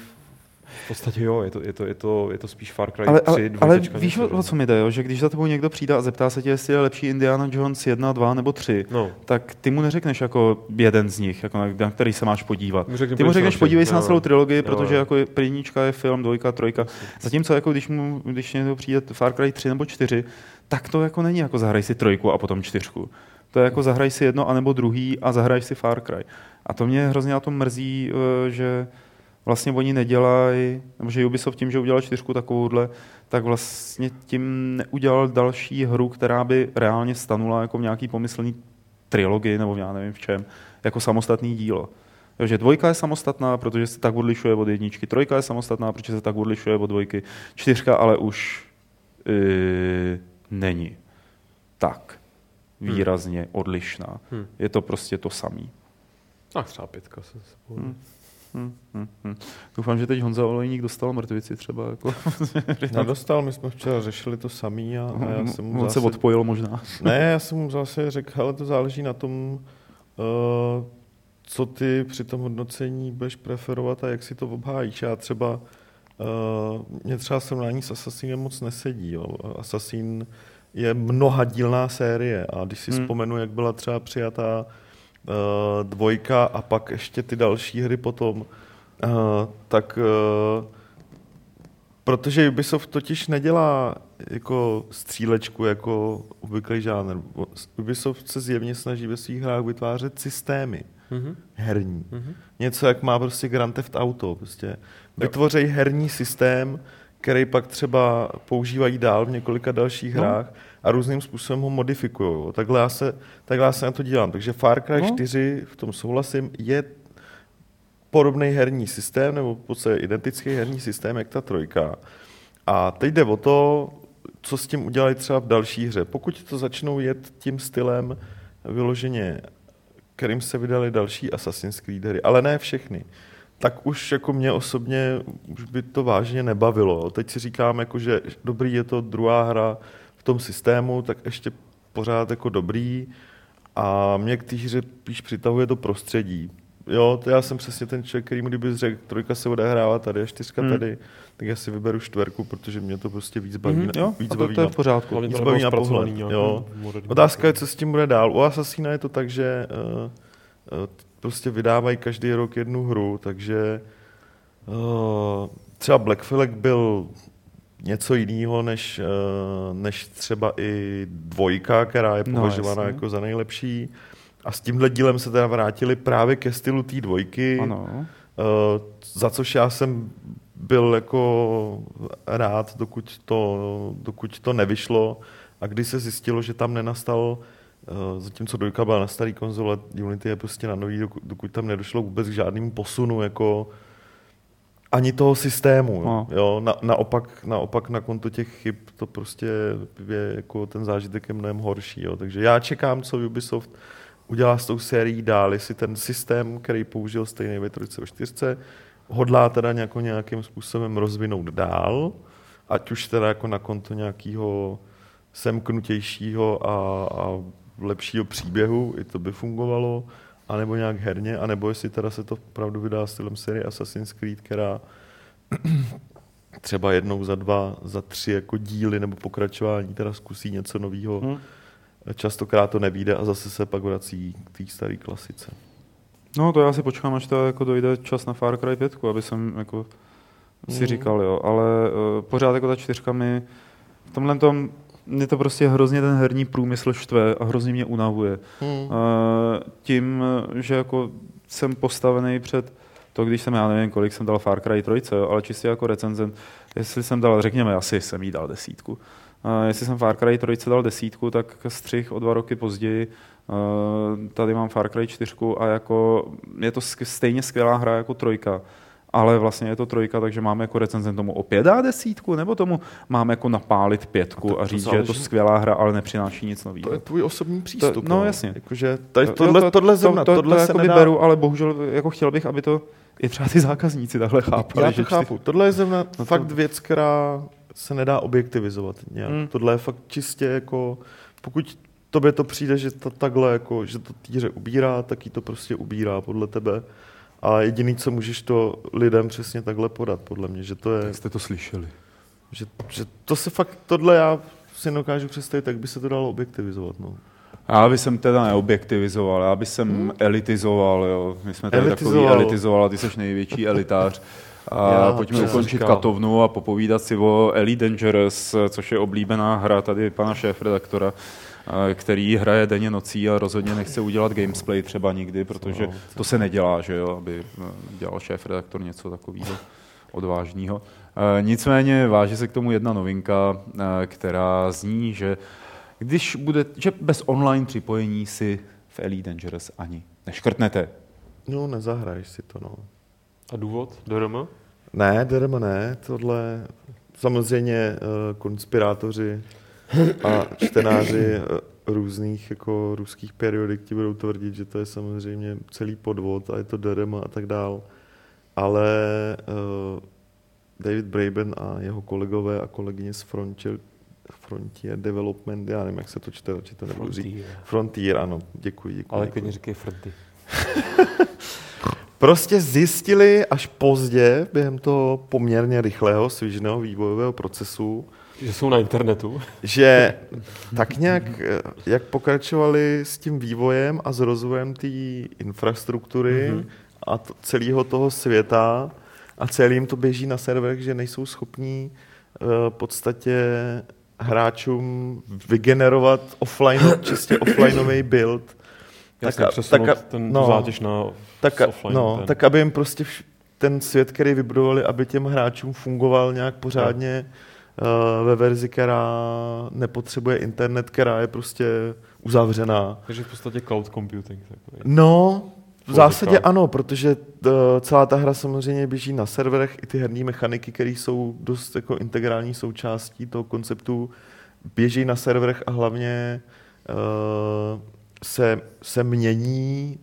v podstatě jo, je to, je to, je to, je to spíš Far Cry ale, 3, ale, ale víš, o, co mi jde, jo? že když za tebou někdo přijde a zeptá se tě, jestli je lepší Indiana Jones 1, 2 nebo 3, no. tak ty mu neřekneš jako jeden z nich, jako na, na který se máš podívat. Řekne, ty mu řekneš, podívej se na celou trilogii, jo, protože jako prvníčka je film, dvojka, trojka. Zatímco jako když, mu, když někdo přijde Far Cry 3 nebo 4, tak to jako není jako zahraj si trojku a potom čtyřku. To je jako zahraj si jedno anebo druhý a zahraj si Far Cry. A to mě hrozně na tom mrzí, eh, že vlastně oni nedělají, nebo že Ubisoft tím, že udělal čtyřku takovouhle, tak vlastně tím neudělal další hru, která by reálně stanula jako v nějaký pomyslný trilogii, nebo já nevím v čem, jako samostatný dílo. Takže dvojka je samostatná, protože se tak odlišuje od jedničky, trojka je samostatná, protože se tak odlišuje od dvojky, čtyřka ale už yy, není tak výrazně hmm. odlišná. Hmm. Je to prostě to samý. Tak třeba pětka se, se hmm. Hmm, hmm, hmm. Doufám, že teď Honza Olejník dostal mrtvici třeba. Jako. Nedostal, my jsme včera řešili to samý a, a já jsem mu On zase, se odpojil možná. Ne, já jsem mu zase řekl, ale to záleží na tom, uh, co ty při tom hodnocení budeš preferovat a jak si to obhájíš. Já třeba, uh, mě třeba srovnání s Assassinem moc nesedí. Jo. Assassin je mnohadílná série a když si hmm. vzpomenu, jak byla třeba přijatá dvojka a pak ještě ty další hry potom, uh, tak uh, protože Ubisoft totiž nedělá jako střílečku jako obvyklý žánr. Ubisoft se zjevně snaží ve svých hrách vytvářet systémy mm-hmm. herní. Mm-hmm. Něco, jak má prostě Grand Theft Auto. Prostě vytvořej herní systém, který pak třeba používají dál v několika dalších no. hrách a různým způsobem ho modifikují. Takhle já, se, takhle já se na to dívám. Takže Far Cry no. 4, v tom souhlasím, je podobný herní systém, nebo v podstatě identický herní systém, jak ta trojka. A teď jde o to, co s tím udělají třeba v další hře. Pokud to začnou jet tím stylem vyloženě, kterým se vydali další Assassin's Creed hry, ale ne všechny, tak už jako mě osobně už by to vážně nebavilo. Teď si říkám, jako, že dobrý je to druhá hra v tom systému, tak ještě pořád jako dobrý. A mě k té hře spíš přitahuje to prostředí. jo, to já jsem přesně ten člověk, který mu kdyby řekl, trojka se odehrává tady a čtyřka hmm. tady, tak já si vyberu čtverku, protože mě to prostě víc baví. Mm-hmm, jo, víc baví to je v pořádku. Víc baví na pohled. Jo. Otázka je, co s tím bude dál. U Assassina je to tak, že uh, uh, prostě vydávají každý rok jednu hru, takže uh, třeba Black Flag byl něco jiného než, uh, než třeba i dvojka, která je no, považována no, jako za nejlepší. A s tímhle dílem se teda vrátili právě ke stylu té dvojky, ano. Uh, za což já jsem byl jako rád, dokud to, dokud to nevyšlo. A když se zjistilo, že tam nenastal, uh, zatímco dvojka byla na starý konzole, Unity je prostě na nový, dokud, dokud tam nedošlo vůbec k žádnému posunu, jako ani toho systému. No. Jo? Na, naopak, naopak na konto těch chyb to prostě je jako ten zážitek je mnohem horší. Jo? Takže já čekám, co Ubisoft udělá s tou sérií dál, jestli ten systém, který použil stejný ve 3 4, hodlá teda nějako, nějakým způsobem rozvinout dál, ať už teda jako na konto nějakého semknutějšího a, a lepšího příběhu, i to by fungovalo, anebo nějak herně, anebo jestli teda se to opravdu vydá stylem série Assassin's Creed, která třeba jednou za dva, za tři jako díly nebo pokračování teda zkusí něco nového. Hmm. Častokrát to nevíde a zase se pak vrací k té staré klasice. No to já si počkám, až to jako dojde čas na Far Cry 5, aby jsem jako si mm. říkal, jo, ale uh, pořád jako ta čtyřka mi v tomhle tom mě to prostě hrozně ten herní průmysl štve a hrozně mě unavuje. Hmm. Uh, tím, že jako jsem postavený před to, když jsem, já nevím, kolik jsem dal Far Cry 3, ale čistě jako recenzent, jestli jsem dal, řekněme, asi jsem jí dal desítku. Uh, jestli jsem Far Cry 3 dal desítku, tak střih o dva roky později uh, tady mám Far Cry 4 a jako je to stejně skvělá hra jako trojka ale vlastně je to trojka, takže máme jako recenzent tomu opět dát desítku, nebo tomu máme jako napálit pětku a, a říct, záleží. že je to skvělá hra, ale nepřináší nic nového. To je tvůj osobní přístup. To, no, no jasně. Jakože, tady, tohle, to, tohle, zemna, to, to, tohle to, to, to jako beru, ale bohužel jako chtěl bych, aby to i třeba ty zákazníci takhle chápali. Já to že chápu. Čty... Tohle je zrovna no fakt to... věc, která se nedá objektivizovat nějak. Hmm. Tohle je fakt čistě jako, pokud tobě to přijde, že to takhle, jako, že to týře ubírá, tak jí to prostě ubírá podle tebe. A jediný, co můžeš to lidem přesně takhle podat, podle mě, že to je... Jak jste to slyšeli. Že, že to se fakt, tohle já si dokážu představit, tak by se to dalo objektivizovat. No. Já bych jsem teda neobjektivizoval, já bych jsem hmm. elitizoval, jo. My jsme tady elitizoval. takový elitizoval a ty jsi největší elitář. A já, pojďme ukončit říkal. katovnu a popovídat si o Elite Dangerous, což je oblíbená hra tady pana šéf-redaktora který hraje denně nocí a rozhodně nechce udělat gamesplay třeba nikdy, protože no, to se nedělá, že jo, aby eh, dělal šéf-redaktor něco takového odvážného. Eh, nicméně váží se k tomu jedna novinka, eh, která zní, že když bude, že bez online připojení si v Elite Dangerous ani neškrtnete. No, nezahraješ si to, no. A důvod? DRM? Ne, DRM ne, tohle samozřejmě uh, konspirátoři a čtenáři eh, různých jako ruských periodik ti budou tvrdit, že to je samozřejmě celý podvod a je to DRM a tak dál. Ale uh, David Braben a jeho kolegové a kolegyně z Frontier, Frontier Development, já nevím, jak se to čte, či to nebudu říct. Frontier, ano, děkuji. děkuji Ale klidně říkej Fronty. prostě zjistili až pozdě, během toho poměrně rychlého svížného vývojového procesu, že jsou na internetu. Že tak nějak, jak pokračovali s tím vývojem a s rozvojem té infrastruktury mm-hmm. a to, celého toho světa a celým to běží na serverech, že nejsou schopní uh, v podstatě hráčům vygenerovat offline, čistě offlineový build. Jasně, tak, tak, ten no, zátěž na tak, offline. No, ten. tak aby jim prostě ten svět, který vybudovali, aby těm hráčům fungoval nějak pořádně no Eh, ve verzi, která nepotřebuje internet, která je prostě uzavřená. Takže v podstatě cloud computing. Takový. No, v zásadě ano, protože uh, celá ta hra samozřejmě běží na serverech, i ty herní mechaniky, které jsou dost jako integrální součástí toho konceptu, běží na serverech a hlavně uh, se, se mění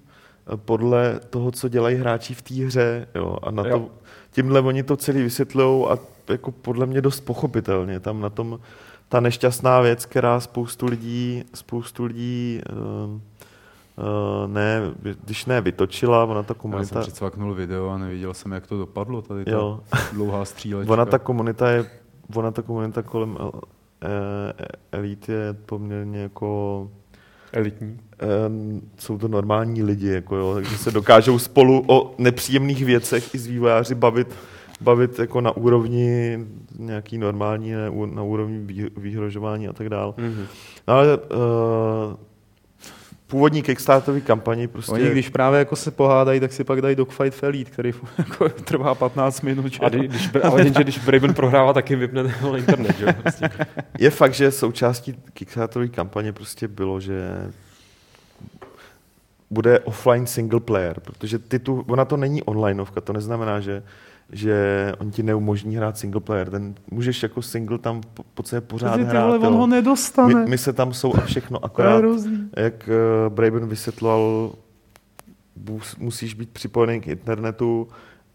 podle toho, co dělají hráči v té hře. Jo? A na to, tímhle oni to celý vysvětlují a jako podle mě dost pochopitelně. Tam na tom ta nešťastná věc, která spoustu lidí, spoustu lidí uh, Uh, ne, když ne vytočila, ona ta komunita... Já jsem přicvaknul video a neviděl jsem, jak to dopadlo, tady ta jo. dlouhá střílečka. Ona ta komunita je, ona ta komunita kolem uh, elit je poměrně jako... Elitní? Uh, jsou to normální lidi, jako jo, takže se dokážou spolu o nepříjemných věcech i s vývojáři bavit bavit jako na úrovni nějaký normální, ne, na úrovni vyhrožování a tak dále. Mm-hmm. No, ale uh, původní Kickstarterový kampani prostě... Oni když právě jako se pohádají, tak si pak dají Dogfight Felít, který jako trvá 15 minut. A když, ale jenže když Braven prohrává, tak jim vypne internet. Že? Prostě. Je fakt, že součástí Kickstarterové kampaně prostě bylo, že bude offline single player, protože ty tu, ona to není onlineovka, to neznamená, že že on ti neumožní hrát single player. Ten můžeš jako single tam po, po pořád hrát. Ale on ho nedostane. My, my, se tam jsou a všechno, akorát, jak uh, Braben vysvětloval, musíš být připojený k internetu,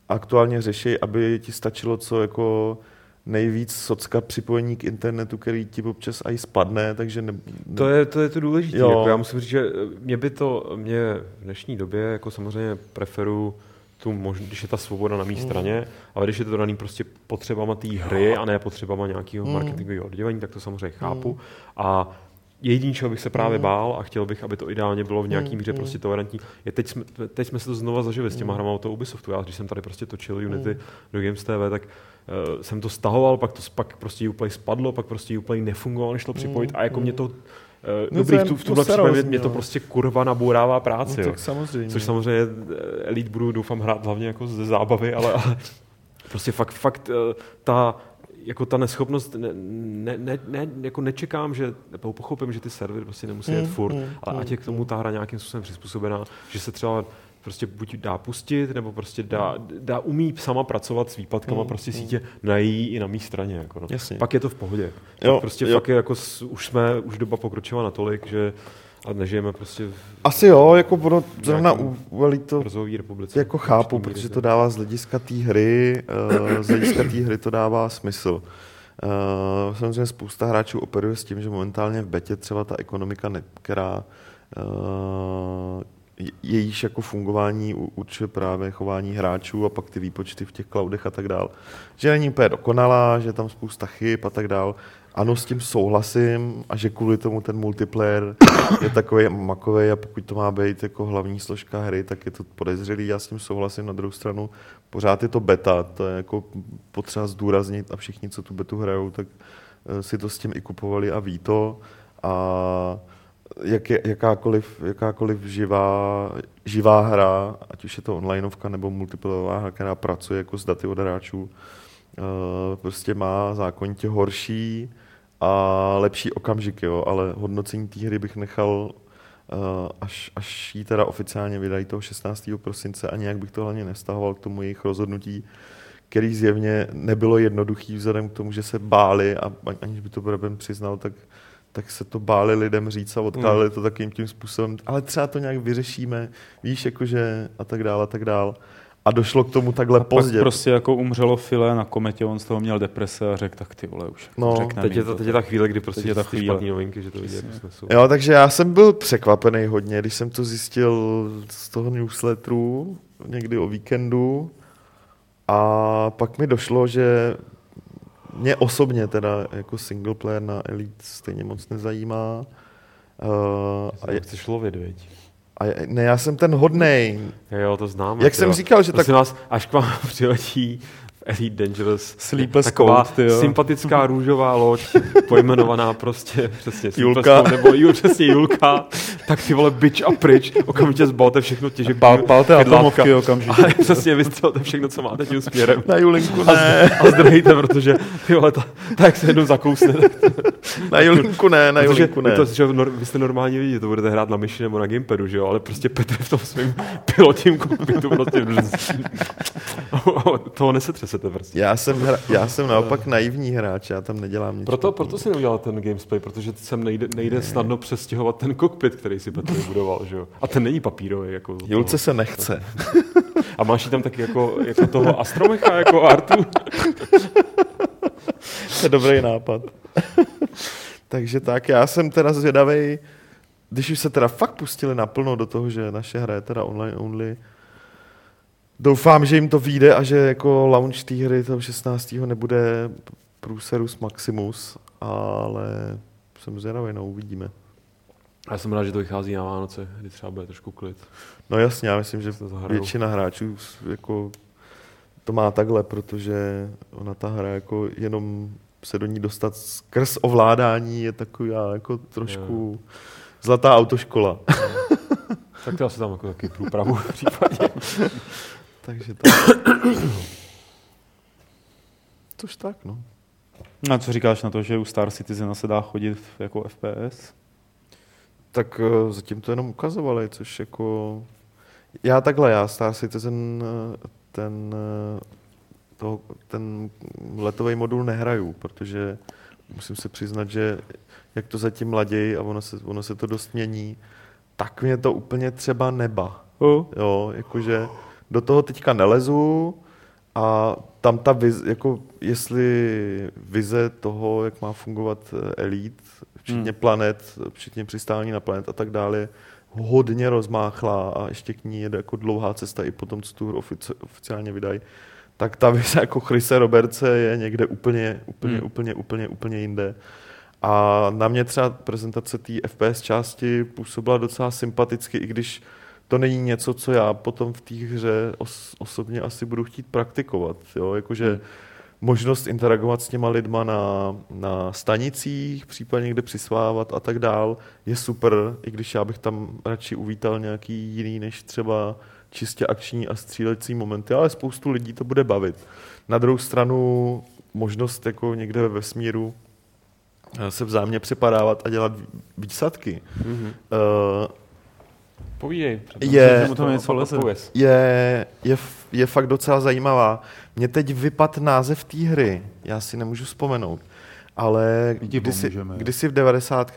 aktuálně řeší, aby ti stačilo co jako nejvíc socka připojení k internetu, který ti občas i spadne, takže... Ne, ne... To, je, to je to důležité. Jako já musím říct, že mě by to, mě v dnešní době jako samozřejmě preferu tu možnost, když je ta svoboda na mé mm. straně, ale když je to daný prostě potřebama té hry a ne potřebama nějakého mm. marketingového oddělení, tak to samozřejmě chápu. Mm. A jediný, čeho bych se právě mm. bál a chtěl bych, aby to ideálně bylo v nějaký mm. míře prostě tolerantní, je teď jsme, teď jsme se to znova zažili s těma mm. hrama od toho Ubisoftu. Já, když jsem tady prostě točil Unity mm. do Games TV, tak uh, jsem to stahoval, pak to pak prostě Uplay spadlo, pak prostě Uplay nefungoval, nešlo připojit mm. a jako mě to Uh, dobrý, v, tu, v tomhle případě mě to prostě kurva nabourává práci. No, tak samozřejmě. Což samozřejmě eh, Elite budu doufám hrát hlavně jako ze zábavy, ale, ale prostě fakt, fakt uh, ta jako ta neschopnost, ne, ne, ne, ne, jako nečekám, že, nebo pochopím, že ty servery prostě nemusí jet mm, furt, mm, ale mm, ať je k tomu mm. ta hra nějakým způsobem přizpůsobená, že se třeba prostě buď dá pustit, nebo prostě dá, dá umí sama pracovat s výpadkama mm, prostě sítě mm. na její i na mý straně. Jako no. Jasně. Pak je to v pohodě. Jo, prostě jo. fakt je jako, už jsme, už doba pokročila natolik, že a nežijeme prostě v... Asi jo, jako ono zrovna u, to republice. Jako chápu, protože to dává z hlediska té hry, uh, z hlediska té hry to dává smysl. Uh, samozřejmě spousta hráčů operuje s tím, že momentálně v betě třeba ta ekonomika, ne, která uh, jejíž jako fungování určuje právě chování hráčů a pak ty výpočty v těch cloudech a tak dál. Že není úplně dokonalá, že tam spousta chyb a tak dál. Ano, s tím souhlasím a že kvůli tomu ten multiplayer je takový makový a pokud to má být jako hlavní složka hry, tak je to podezřelý. Já s tím souhlasím. Na druhou stranu pořád je to beta, to je jako potřeba zdůraznit a všichni, co tu betu hrajou, tak eh, si to s tím i kupovali a ví to. A jak je, jakákoliv, jakákoliv živá, živá hra, ať už je to onlineovka nebo multiplayerová hra, která pracuje jako s daty od hráčů, eh, prostě má zákonitě horší a lepší okamžiky, jo, ale hodnocení té hry bych nechal eh, až, až jí teda oficiálně vydají toho 16. prosince a nějak bych to hlavně nevztahoval k tomu jejich rozhodnutí, který zjevně nebylo jednoduchý vzhledem k tomu, že se báli a aniž by to Breben přiznal, tak tak se to báli lidem říct a odkládali hmm. to takým tím způsobem, ale třeba to nějak vyřešíme, víš, jakože a tak dále, a tak dále. A došlo k tomu takhle a pozdě. Pak prostě jako umřelo file na kometě, on z toho měl deprese a řekl, tak ty vole už. No, teď je, to, teď je ta chvíle, kdy prostě je ta chvíle. novinky, že to vidí jako. Jo, takže já jsem byl překvapený hodně, když jsem to zjistil z toho newsletteru někdy o víkendu a pak mi došlo, že mě osobně teda jako single player na Elite stejně moc nezajímá. Uh, a je, chceš lovit, viď? A je, ne, já jsem ten hodnej. Jo, to znám. Jak jsem jo. říkal, že Prosím tak... Vás, až k vám přiletí Elite Dangerous. Sleepless taková Code, sympatická růžová loď, pojmenovaná prostě přesně Julka. nebo Jul, přesně Julka, tak ty vole bič a pryč, okamžitě zbalte všechno těžek. Pal, palte atomovky okamžitě. Ale přesně vystřelte všechno, co máte tím směrem. Na Julinku ne. A, a zdrhejte, protože ty vole, ta, ta, jak se jednou zakousne. na Julinku ne, na Julinku ne. To, že vy jste normálně vidíte, to budete hrát na myši nebo na gamepadu, že jo, ale prostě Petr v tom svém pilotním kokpitu prostě toho nesetře se prostě. Já jsem, hra, já jsem naopak naivní hráč, já tam nedělám nic. Proto, proto si neudělal ten gamesplay, protože sem nejde, nejde ne. snadno přestěhovat ten kokpit, který si Petr budoval, že jo? A ten není papírový. Jako Julce se nechce. A máš tam taky jako, jako toho astromecha, jako Artu? to je dobrý nápad. Takže tak, já jsem teda zvědavý, když už se teda fakt pustili naplno do toho, že naše hra je teda online only, doufám, že jim to vyjde a že jako launch té hry toho 16. nebude Pruserus Maximus, ale jsem zvědavý, no, uvidíme. Já jsem rád, že to vychází na Vánoce, kdy třeba bude trošku klid. No jasně, já myslím, že většina hráčů jako to má takhle, protože ona ta hra jako jenom se do ní dostat skrz ovládání je taková jako trošku je. zlatá autoškola. tak to asi tam jako taky průpravu v případě. Takže to... Tož tak, no. A co říkáš na to, že u Star Citizen se dá chodit jako FPS? Tak uh, zatím to jenom ukazovali, což jako... Já takhle, já Star Citizen uh, ten, uh, to, ten letový modul nehraju, protože musím se přiznat, že jak to zatím mlaději a ono se, ono se to dost mění, tak mě to úplně třeba neba. Uh. Jo, jakože do toho teďka nelezu a tam ta vize, jako jestli vize toho, jak má fungovat eh, Elite, včetně hmm. planet, včetně přistání na planet a tak dále, hodně rozmáchlá a ještě k ní jede jako dlouhá cesta i potom, co tu hru ofici- oficiálně vydají, tak ta vize jako Chrise Robertse je někde úplně, úplně, hmm. úplně, úplně, úplně jinde. A na mě třeba prezentace té FPS části působila docela sympaticky, i když to není něco, co já potom v té hře os- osobně asi budu chtít praktikovat. Jo? Jakože hmm. možnost interagovat s těma lidma na, na stanicích, případně kde přisvávat a tak dál, je super, i když já bych tam radši uvítal nějaký jiný, než třeba čistě akční a střílecí momenty, ale spoustu lidí to bude bavit. Na druhou stranu možnost jako někde ve vesmíru eh, se vzájemně přepadávat a dělat výsadky. Mm-hmm. Uh, Povídej. Je, je, je, je fakt docela zajímavá. Mně teď vypad název té hry, já si nemůžu vzpomenout, ale kdysi, kdysi v 90.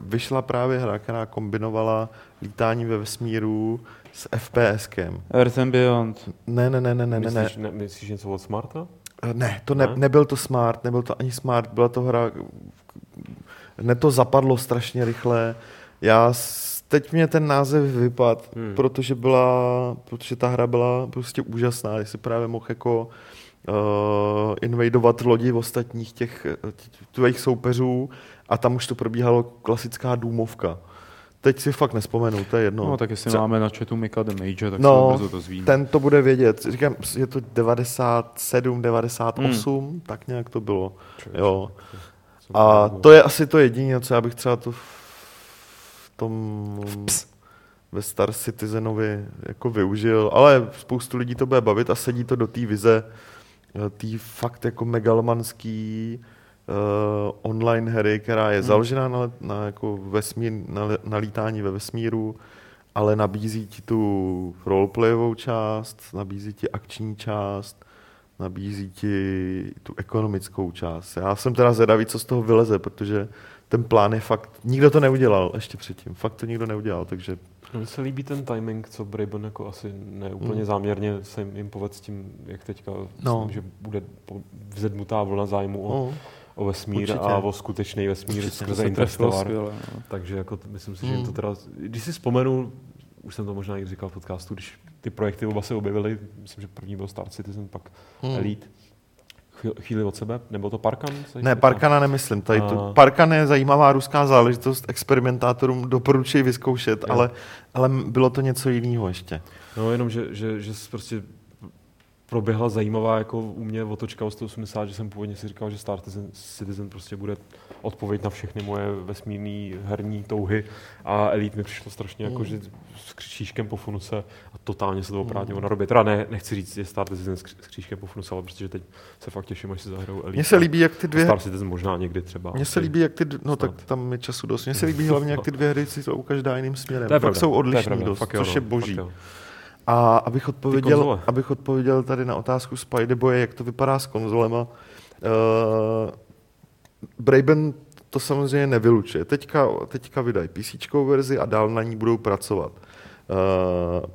vyšla právě hra, která kombinovala lítání ve vesmíru s FPSkem. Earth and Beyond. Ne, ne, ne, ne, ne. Myslíš, ne. myslíš něco od Smarta? Eh, ne, to ne, ne? nebyl to Smart, nebyl to ani Smart, byla to hra, ne to zapadlo strašně rychle. Já teď mě ten název vypad, hmm. protože byla, protože ta hra byla prostě úžasná, si právě mohl jako uh, invadovat lodi v ostatních těch, tvých soupeřů a tam už to probíhalo klasická důmovka. Teď si fakt nespomenu, to je jedno. No tak jestli Co? máme na chatu Mika the Major, tak no, se brzo to zvíme. ten to bude vědět. Říkám, je to 97, 98, hmm. tak nějak to bylo. Čili, jo. A to je asi to jediné, co já bych třeba to tom ve Star Citizenovi jako využil, ale spoustu lidí to bude bavit a sedí to do té vize, eh, té fakt jako megalomanský uh, online hry, která je hmm. založená na, na, jako vesmír, na, na lítání ve vesmíru, ale nabízí ti tu roleplayovou část, nabízí ti akční část, nabízí ti tu ekonomickou část. Já jsem teda zvědavý, co z toho vyleze, protože ten plán je fakt, nikdo to neudělal ještě předtím, fakt to nikdo neudělal, takže... Mně se líbí ten timing, co Braben jako asi neúplně mm. záměrně se jim povedl s tím, jak teďka, no. myslím, že bude vzedmutá vlna zájmu o, no o vesmír Určitě. a o skutečný vesmír Určitě, skrze Interstellar. no. Takže jako myslím si, že hmm. to teda, když si vzpomenu, už jsem to možná i říkal v podcastu, když ty projekty oba se objevily, myslím, že první byl Star Citizen, pak hmm. Elite, chvíli od sebe? Nebo to Parkan? Ne, Parkana nemyslím. Tady to, Parkan je zajímavá ruská záležitost, experimentátorům doporučuji vyzkoušet, ale, ale bylo to něco jiného ještě. No jenom, že, že, že prostě proběhla zajímavá jako u mě otočka o 180, že jsem původně si říkal, že Star Citizen prostě bude odpověď na všechny moje vesmírné herní touhy a Elite mi přišlo strašně jako, mm. jako, že s křížkem po funuse a totálně se to oprávně mm. narobit. Teda ne, nechci říct, že Star Citizen s křížkem po funuse, ale protože teď se fakt těším, až si zahraju Elite. Mně se líbí, jak ty dvě... Star Citizen možná někdy třeba. Mně se líbí, jak ty, no snad. tak tam je času dost. Mně se líbí hlavně, jak ty dvě hry si to každá jiným směrem. To je pravda, jsou odlišní dost, což je no, boží. A abych odpověděl, abych odpověděl tady na otázku Spiderboye, jak to vypadá s konzolema, uh, Braben to samozřejmě nevylučuje. Teďka, teďka vydají PC verzi a dál na ní budou pracovat. Uh,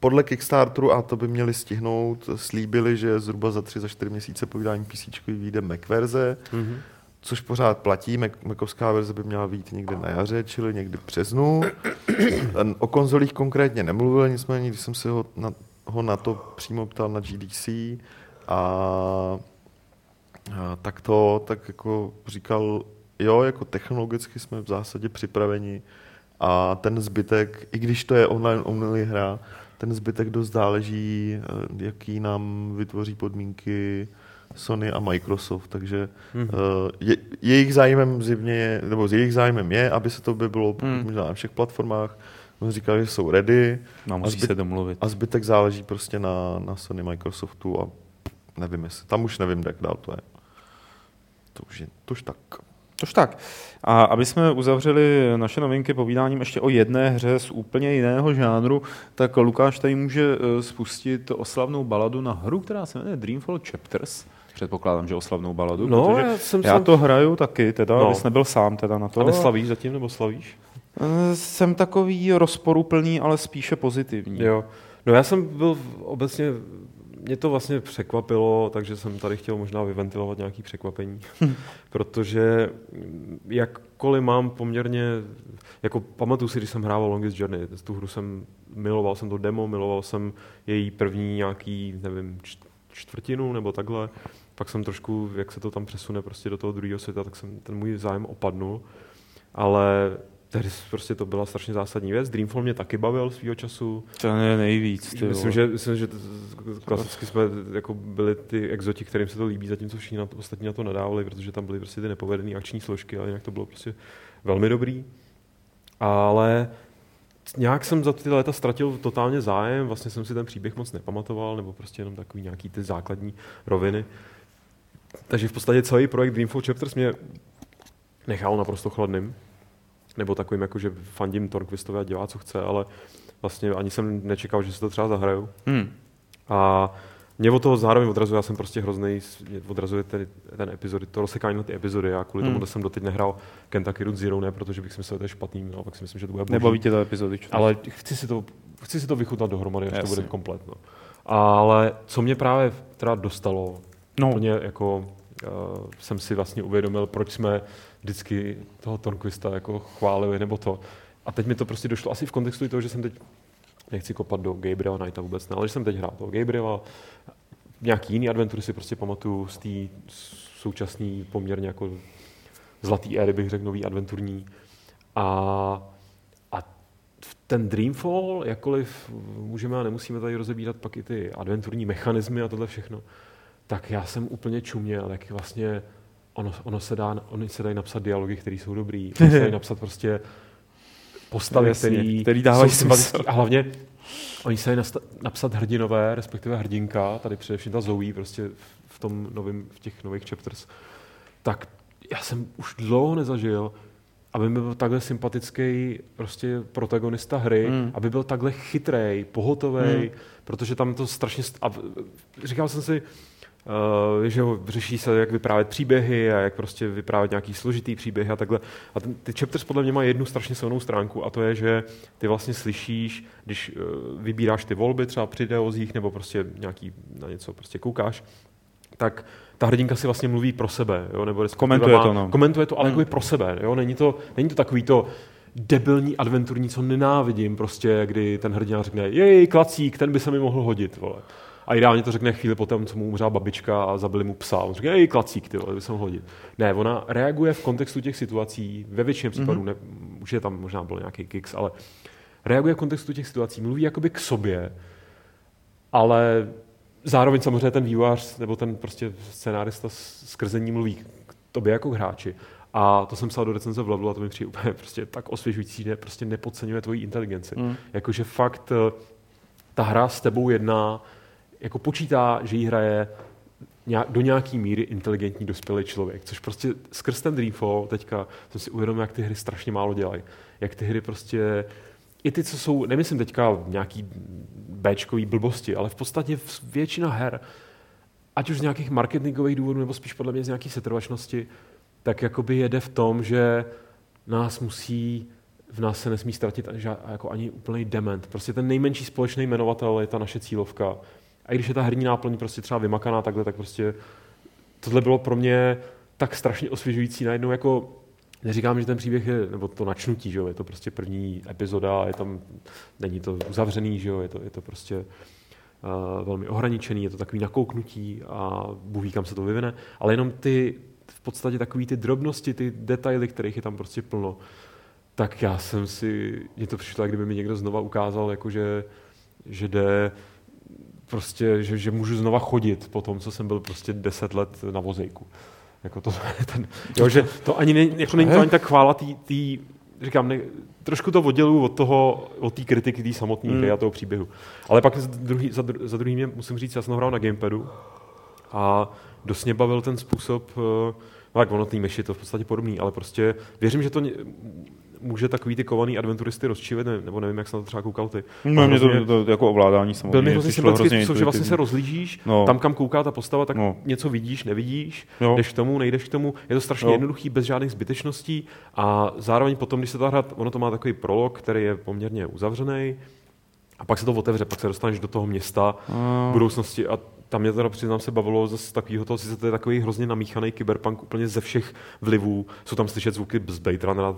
podle Kickstarteru, a to by měli stihnout, slíbili, že zhruba za tři, za čtyři měsíce po vydání PC vyjde Mac verze. Mm-hmm. Což pořád platí. Macovská verze by měla být někdy na jaře, čili někdy v březnu. O konzolích konkrétně nemluvil, nicméně, když jsem se ho na, ho na to přímo ptal na GDC a, a tak to, tak jako říkal, jo, jako technologicky jsme v zásadě připraveni a ten zbytek, i když to je online only hra, ten zbytek dost záleží, eh, jaký nám vytvoří podmínky Sony a Microsoft, takže hmm. uh, je, jejich zájmem zjevně je, nebo jejich zájmem je, aby se to by bylo hmm. možná na všech platformách. On říkal, že jsou ready. No, musí a zbyt, se domluvit. A zbytek záleží prostě na, na Sony, Microsoftu a nevím, jestli, tam už nevím, jak dál to je. To už je, to už tak. Tož tak. A aby jsme uzavřeli naše novinky povídáním ještě o jedné hře z úplně jiného žánru, tak Lukáš tady může eh, spustit oslavnou baladu na hru, která se jmenuje Dreamfall Chapters. Předpokládám, že oslavnou baladu, no, já, jsem já to hraju taky, teda, no. abys nebyl sám teda na to. A neslavíš zatím, nebo slavíš? Eh, jsem takový rozporuplný, ale spíše pozitivní. Jo. No já jsem byl obecně mě to vlastně překvapilo, takže jsem tady chtěl možná vyventilovat nějaké překvapení, protože jakkoliv mám poměrně, jako pamatuju si, když jsem hrával Longest Journey, tu hru jsem, miloval jsem to demo, miloval jsem její první nějaký, nevím, čtvrtinu nebo takhle, pak jsem trošku, jak se to tam přesune prostě do toho druhého světa, tak jsem ten můj zájem opadnul, ale Tehdy prostě to byla strašně zásadní věc. Dreamfall mě taky bavil svýho času. To je nejvíc. Ty myslím, že, myslím, že klasicky jsme jako byli ty exoti, kterým se to líbí, zatímco všichni na to, ostatní na to nadávali, protože tam byly prostě ty nepovedené akční složky, ale jinak to bylo prostě velmi dobrý. Ale nějak jsem za ty léta ztratil totálně zájem, vlastně jsem si ten příběh moc nepamatoval, nebo prostě jenom takový nějaký ty základní roviny. Takže v podstatě celý projekt Dreamfall Chapters mě nechal naprosto chladným nebo takovým, jako že fandím Torquistovi a dělá, co chce, ale vlastně ani jsem nečekal, že se to třeba zahraju. Hmm. A mě od toho zároveň odrazuje, já jsem prostě hrozný, odrazuje ten, ten epizody, to rozsekání na ty epizody, a kvůli hmm. tomu jsem doteď nehrál Kentucky Route Zero, ne protože bych si myslel, že to je špatný, no, pak si myslím, že to bude boží. Nebaví tě to epizody. Čo? Ale chci si to, chci si to vychutnat dohromady, až Jasně. to bude komplet. No. Ale co mě právě teda dostalo, no. úplně jako uh, jsem si vlastně uvědomil, proč jsme vždycky toho Tornquista jako chválili nebo to. A teď mi to prostě došlo asi v kontextu toho, že jsem teď, nechci kopat do Gabriela Knighta vůbec, ne, ale že jsem teď hrál toho Gabriela, nějaký jiný adventury si prostě pamatuju z té současné poměrně jako zlatý éry, bych řekl, nový adventurní. A, a ten Dreamfall, jakkoliv můžeme a nemusíme tady rozebírat pak i ty adventurní mechanismy a tohle všechno, tak já jsem úplně čuměl, jak vlastně ono, ono se dá, oni se dají napsat dialogy, které jsou dobrý, oni se dají napsat prostě postavy, no, který, který dávají smysl. A hlavně oni se napsat hrdinové, respektive hrdinka, tady především ta Zoe, prostě v tom novým, v těch nových chapters, tak já jsem už dlouho nezažil, aby byl takhle sympatický prostě protagonista hry, mm. aby byl takhle chytrý, pohotový, mm. protože tam to strašně... A říkal jsem si, Uh, že ho řeší se, jak vyprávět příběhy a jak prostě vyprávět nějaký složitý příběhy a takhle. A ten, ty chapters podle mě mají jednu strašně silnou stránku a to je, že ty vlastně slyšíš, když uh, vybíráš ty volby třeba při deozích nebo prostě nějaký na něco prostě koukáš, tak ta hrdinka si vlastně mluví pro sebe, jo, nebo komentuje má, to, no. Komentuje to, ale hmm. jako pro sebe, jo, není to, není to takový to, debilní adventurní, co nenávidím, prostě, kdy ten hrdina řekne, jej, klacík, ten by se mi mohl hodit, vole. A ideálně to řekne chvíli potom, co mu umřela babička a zabili mu psa. On řekne, ej, klacík, ty vole, by se hodit. Ne, ona reaguje v kontextu těch situací, ve většině případů, mm-hmm. ne, už je tam možná byl nějaký kicks, ale reaguje v kontextu těch situací, mluví jakoby k sobě, ale zároveň samozřejmě ten vývojář nebo ten prostě scénárista skrze ní mluví k tobě jako k hráči. A to jsem psal do recenze v levelu a to mi přijde úplně prostě tak osvěžující, že prostě nepodceňuje tvoji inteligenci. Mm. Jakože fakt eh, ta hra s tebou jedná jako počítá, že jí hraje do nějaký míry inteligentní dospělý člověk, což prostě skrz ten Dreamfall teďka jsem si uvědomil, jak ty hry strašně málo dělají. Jak ty hry prostě, i ty, co jsou, nemyslím teďka nějaký Bčkový blbosti, ale v podstatě většina her, ať už z nějakých marketingových důvodů, nebo spíš podle mě z nějaké setrvačnosti, tak jakoby jede v tom, že nás musí, v nás se nesmí ztratit jako ani úplný dement. Prostě ten nejmenší společný jmenovatel je ta naše cílovka a když je ta herní náplň prostě třeba vymakaná takhle, tak prostě tohle bylo pro mě tak strašně osvěžující. Najednou jako Neříkám, že ten příběh je, nebo to načnutí, že jo, je to prostě první epizoda, je tam, není to uzavřený, že jo, je to, je to prostě uh, velmi ohraničený, je to takový nakouknutí a Bůh ví, kam se to vyvine, ale jenom ty, v podstatě takový ty drobnosti, ty detaily, kterých je tam prostě plno, tak já jsem si, mě to přišlo, kdyby mi někdo znova ukázal, jako že, že jde prostě, že, že můžu znova chodit po tom, co jsem byl prostě deset let na vozejku. Jako to, ten, jo, že to ani ne, jako není to ani tak chvála tý, tý říkám, ne, trošku to odděluju od toho, od té kritiky té samotné hry hmm. a toho příběhu. Ale pak druhý, za, za druhý mě musím říct, já jsem hrál na gamepadu a dost mě bavil ten způsob, eh, no tak ono té myši to v podstatě podobný, ale prostě věřím, že to může takový ty kovaný adventuristy rozčivit, nebo nevím, jak se na to třeba koukal ty. No, mě to, to, to, jako ovládání samozřejmě. Byl mi hrozně sympatický že vlastně se rozlížíš, no. tam, kam kouká ta postava, tak no. něco vidíš, nevidíš, no. jdeš k tomu, nejdeš k tomu. Je to strašně no. jednoduchý, bez žádných zbytečností a zároveň potom, když se to hrát, ono to má takový prolog, který je poměrně uzavřený, a pak se to otevře, pak se dostaneš do toho města no. budoucnosti a tam mě teda přiznám se bavilo z takového toho, sice to je takový hrozně namíchaný kyberpunk úplně ze všech vlivů. Jsou tam slyšet zvuky z Blade Runnera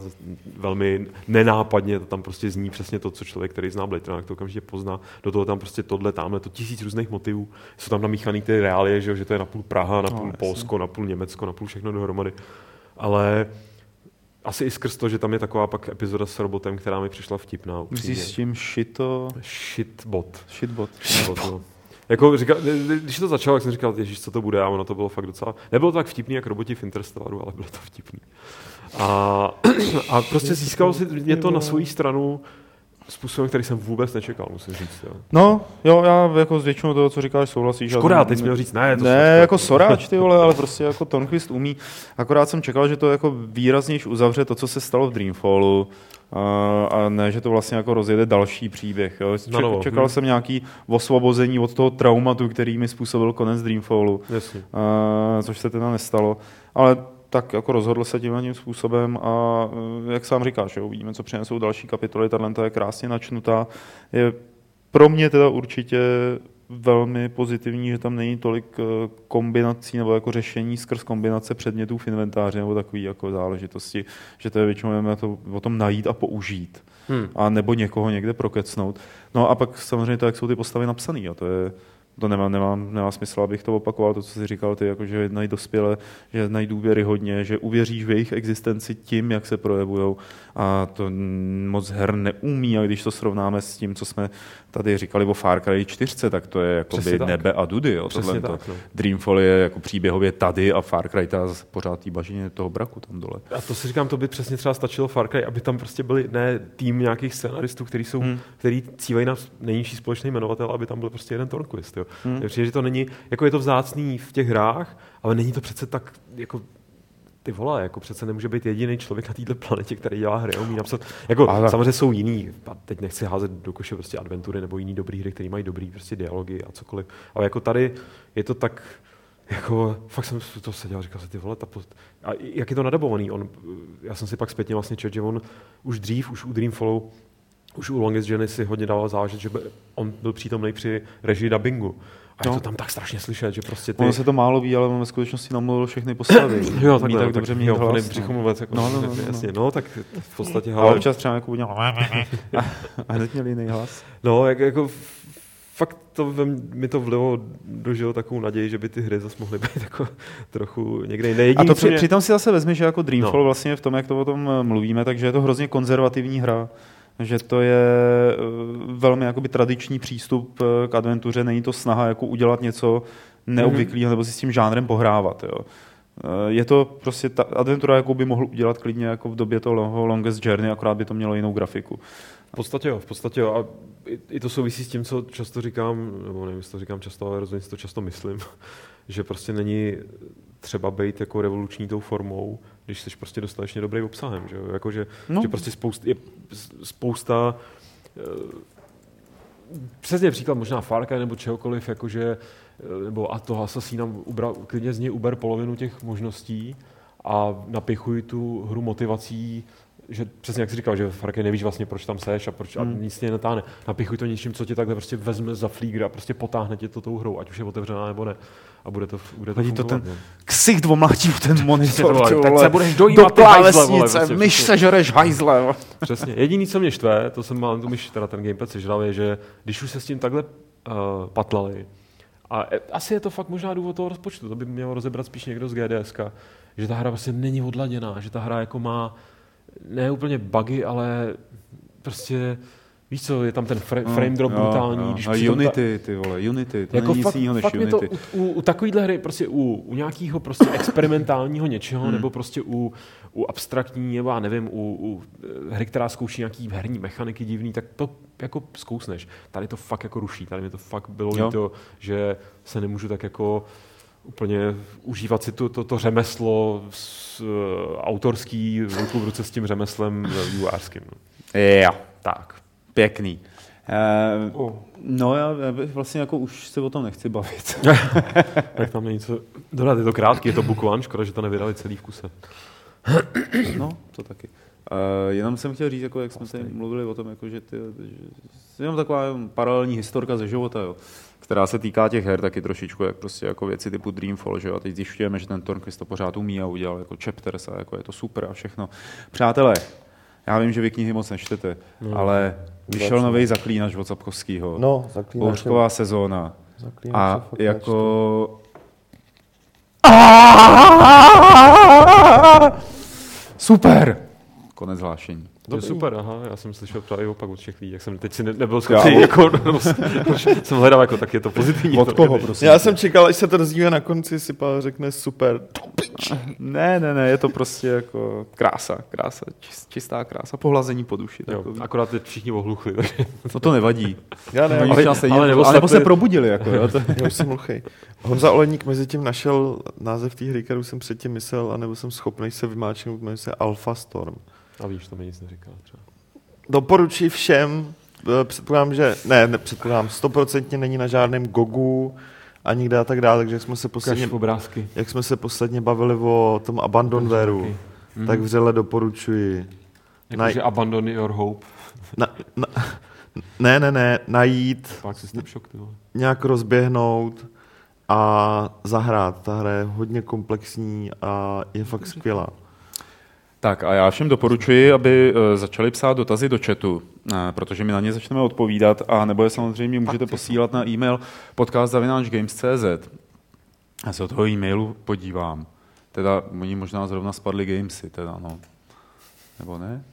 velmi nenápadně, to tam prostě zní přesně to, co člověk, který zná Blade Runner, to okamžitě pozná. Do toho tam prostě tohle, tamhle, to tisíc různých motivů. Jsou tam namíchaný ty reálie, že, že to je napůl Praha, napůl no, Polsko, napůl Německo, napůl všechno dohromady. Ale asi i skrz to, že tam je taková pak epizoda s robotem, která mi přišla vtipná. Myslíš s tím shito? Shitbot. Shitbot. Shitbot no. Jako říkal, když to začalo, tak jsem říkal, ježiš, co to bude, a ono to bylo fakt docela, nebylo to tak vtipný, jak roboti v Interstellaru, ale bylo to vtipný. A, a prostě získalo si mě to na svou stranu způsobem, který jsem vůbec nečekal, musím říct. Jo. No, jo, já jako s většinou toho, co říkáš, souhlasíš. Škoda, teď jsi měl říct, ne, to Ne, jako soráč, ty vole, ale prostě jako Tonquist umí. Akorát jsem čekal, že to jako výraznější uzavře to, co se stalo v Dreamfallu, a, a ne, že to vlastně jako rozjede další příběh. Jo. Ček, no, čekal hmm. jsem nějaký osvobození od toho traumatu, který mi způsobil konec Dreamfallu, Jasně. A, což se teda nestalo. Ale tak jako rozhodl se tím tím způsobem a jak sám říkáš, jo, uvidíme, co přinesou další kapitoly, tato je krásně načnutá. Je pro mě teda určitě velmi pozitivní, že tam není tolik eh, kombinací nebo jako řešení skrz kombinace předmětů v inventáři nebo takové jako záležitosti, že to je většinou to, o tom najít a použít. Hmm. A nebo někoho někde prokecnout. No a pak samozřejmě to, jak jsou ty postavy napsané. A to je, to nemá, nemá, nemá smysl, abych to opakoval, to, co jsi říkal ty, jako, že jednají dospělé, že jednají důvěry hodně, že uvěříš v jejich existenci tím, jak se projevují a to moc her neumí a když to srovnáme s tím, co jsme tady říkali o Far Cry 4, tak to je jako by nebe a dudy. Jo, Přesně tak, no. Dreamfall je jako příběhově tady a Far Cry ta pořád tý bažině toho braku tam dole. A to si říkám, to by přesně třeba stačilo Far Cry, aby tam prostě byli ne tým nějakých scenaristů, který jsou, hmm. který cílejí na nejnižší společný jmenovatel, aby tam byl prostě jeden Torquist. Jo. Hmm. Přijde, že to není, jako je to vzácný v těch hrách, ale není to přece tak jako ty vole, jako přece nemůže být jediný člověk na této planetě, který dělá hry, umí napsat. Jako, Ale... samozřejmě jsou jiný, a teď nechci házet do koše prostě adventury nebo jiný dobrý hry, které mají dobrý prostě dialogy a cokoliv. Ale jako tady je to tak, jako, fakt jsem to seděl, říkal si, ty vole, ta post... a jak je to nadabovaný, on, já jsem si pak zpětně vlastně četl, že on už dřív, už u Dreamfallu, už u Longest Journey si hodně dával záležet, že on byl přítomný při režii dubbingu. A no. je to tam tak strašně slyšet, že prostě ty... Ono se to málo ví, ale on ve skutečnosti namluvil všechny postavy. jo, tak, tak dobře mít hlas. Břichomluvec, jako, no, no, no, no, jasně, no, tak v podstatě... Ale občas třeba jako udělal a hned měl jiný hlas. No, jak, jako fakt to mi to vlevo dožilo takovou naději, že by ty hry zase mohly být jako trochu někde jinde. A to při, mě... přitom si zase vezmi, že jako Dreamfall no. vlastně v tom, jak to o tom mluvíme, takže je to hrozně konzervativní hra že to je eh, velmi jakoby tradiční přístup eh, k adventuře, není to snaha jako udělat něco neobvyklého nebo si s tím žánrem pohrávat. Jo. Eh, je to prostě ta adventura, jakou by mohl udělat klidně jako v době toho Longest Journey, akorát by to mělo jinou grafiku. V podstatě jo, v podstatě jo. A i, i to souvisí s tím, co často říkám, nebo nevím, jestli to říkám často, ale rozhodně si to často myslím, že prostě není třeba být jako revoluční tou formou, když jsi prostě dostatečně dobrý obsahem. Že, jako, že, no. že prostě spousta, je spousta uh, přesně příklad možná Farka nebo čehokoliv, jakože, eh, nebo a toho Assassina ubra, klidně z něj uber polovinu těch možností a napichuj tu hru motivací že přesně jak jsi říkal, že v Far nevíš vlastně, proč tam seš a proč hmm. a nic tě netáhne. Napichuj to něčím, co ti takhle prostě vezme za flígr a prostě potáhne tě to tou hrou, ať už je otevřená nebo ne. A bude to, bude to, Hodí to ten ksich dvomlátí ten monitor, vole, tak se budeš dojímat do klávesnice, prostě, myš sežereš hajzle. Přesně. Jediný, co mě štve, to jsem mal tu myš, teda ten gamepad sežral, je, že když už se s tím takhle uh, patlali, a e, asi je to fakt možná důvod toho rozpočtu, to by mělo rozebrat spíš někdo z GDSK, že ta hra vlastně není odladěná, že ta hra jako má ne úplně bugy, ale prostě Víš co, je tam ten fra- no, frame drop jo, brutální. Jo. Když a Unity, ta... ty vole, Unity, to jako není fakt, nic jiného než fakt Unity. To, u, u takovýhle hry, prostě u, u nějakého prostě experimentálního něčeho, hmm. nebo prostě u, u abstraktní, nebo já nevím, u, u eh, hry, která zkouší nějaký herní mechaniky divný, tak to jako zkousneš. Tady to fakt jako ruší, tady mi to fakt bylo líto, že se nemůžu tak jako úplně užívat si to, to, to řemeslo s, uh, autorský v ruce s tím řemeslem vývojářským. No. Jo, tak, pěkný. Uh, oh. No já, vlastně jako už se o tom nechci bavit. tak tam není co dodat, je to krátký, je to book one, škoda, že to nevydali celý v kuse. no, to taky. Uh, jenom jsem chtěl říct, jako, jak jsme se mluvili o tom, jako, že, ty, že jenom taková paralelní historka ze života, jo, která se týká těch her taky trošičku, jak prostě jako věci typu Dreamfall, že jo, a teď zjišťujeme, že ten Tornquist to pořád umí a udělal jako chapters a jako je to super a všechno. Přátelé, já vím, že vy knihy moc nečtete, no, ale vyšel nový zaklínač od Sapkovského. No, zaklínač. Bouřková sezóna. Zaklínač a jako... Super! Konec hlášení. To je super, aha, já jsem slyšel právě opak od všech lidí, jak jsem teď si ne, nebyl schopný, jako, no, jsem hledal, jako, tak je to pozitivní. Od koho, prosím? Já jsem čekal, až se to dozvíme na konci, si Pavel řekne super. Ne, ne, ne, je to prostě jako krása, krása, čistá krása, pohlazení po duši. Jo, akorát teď všichni ohluchli. No to nevadí. Já ne, ale, ale, ale, nebo, nebo se probudili. Jako, jo, to... Já už jsem hluchý. Honza Oleník mezi tím našel název té hry, kterou jsem předtím myslel, anebo jsem schopný se vymáčknout, jmenuje se Alpha Storm. A víš, to mi nic neříká třeba. Doporučuji všem, eh, předpokládám, že, ne, ne předpokládám, stoprocentně není na žádném Gogu a nikde a tak dále, takže jsme se posledně, obrázky. jak jsme se posledně bavili o tom Abandonwareu, mm-hmm. tak vřele doporučuji. Jakože Naj... Abandon your hope. Na, na, ne, ne, ne, najít, Pak si šok, ty nějak rozběhnout a zahrát. Ta hra je hodně komplexní a je fakt skvělá. Tak a já všem doporučuji, aby eh, začali psát dotazy do chatu, eh, protože my na ně začneme odpovídat a nebo je samozřejmě můžete posílat na e-mail podcast.games.cz. Já se od toho e-mailu podívám. Teda oni možná zrovna spadli gamesy, teda no. Nebo ne?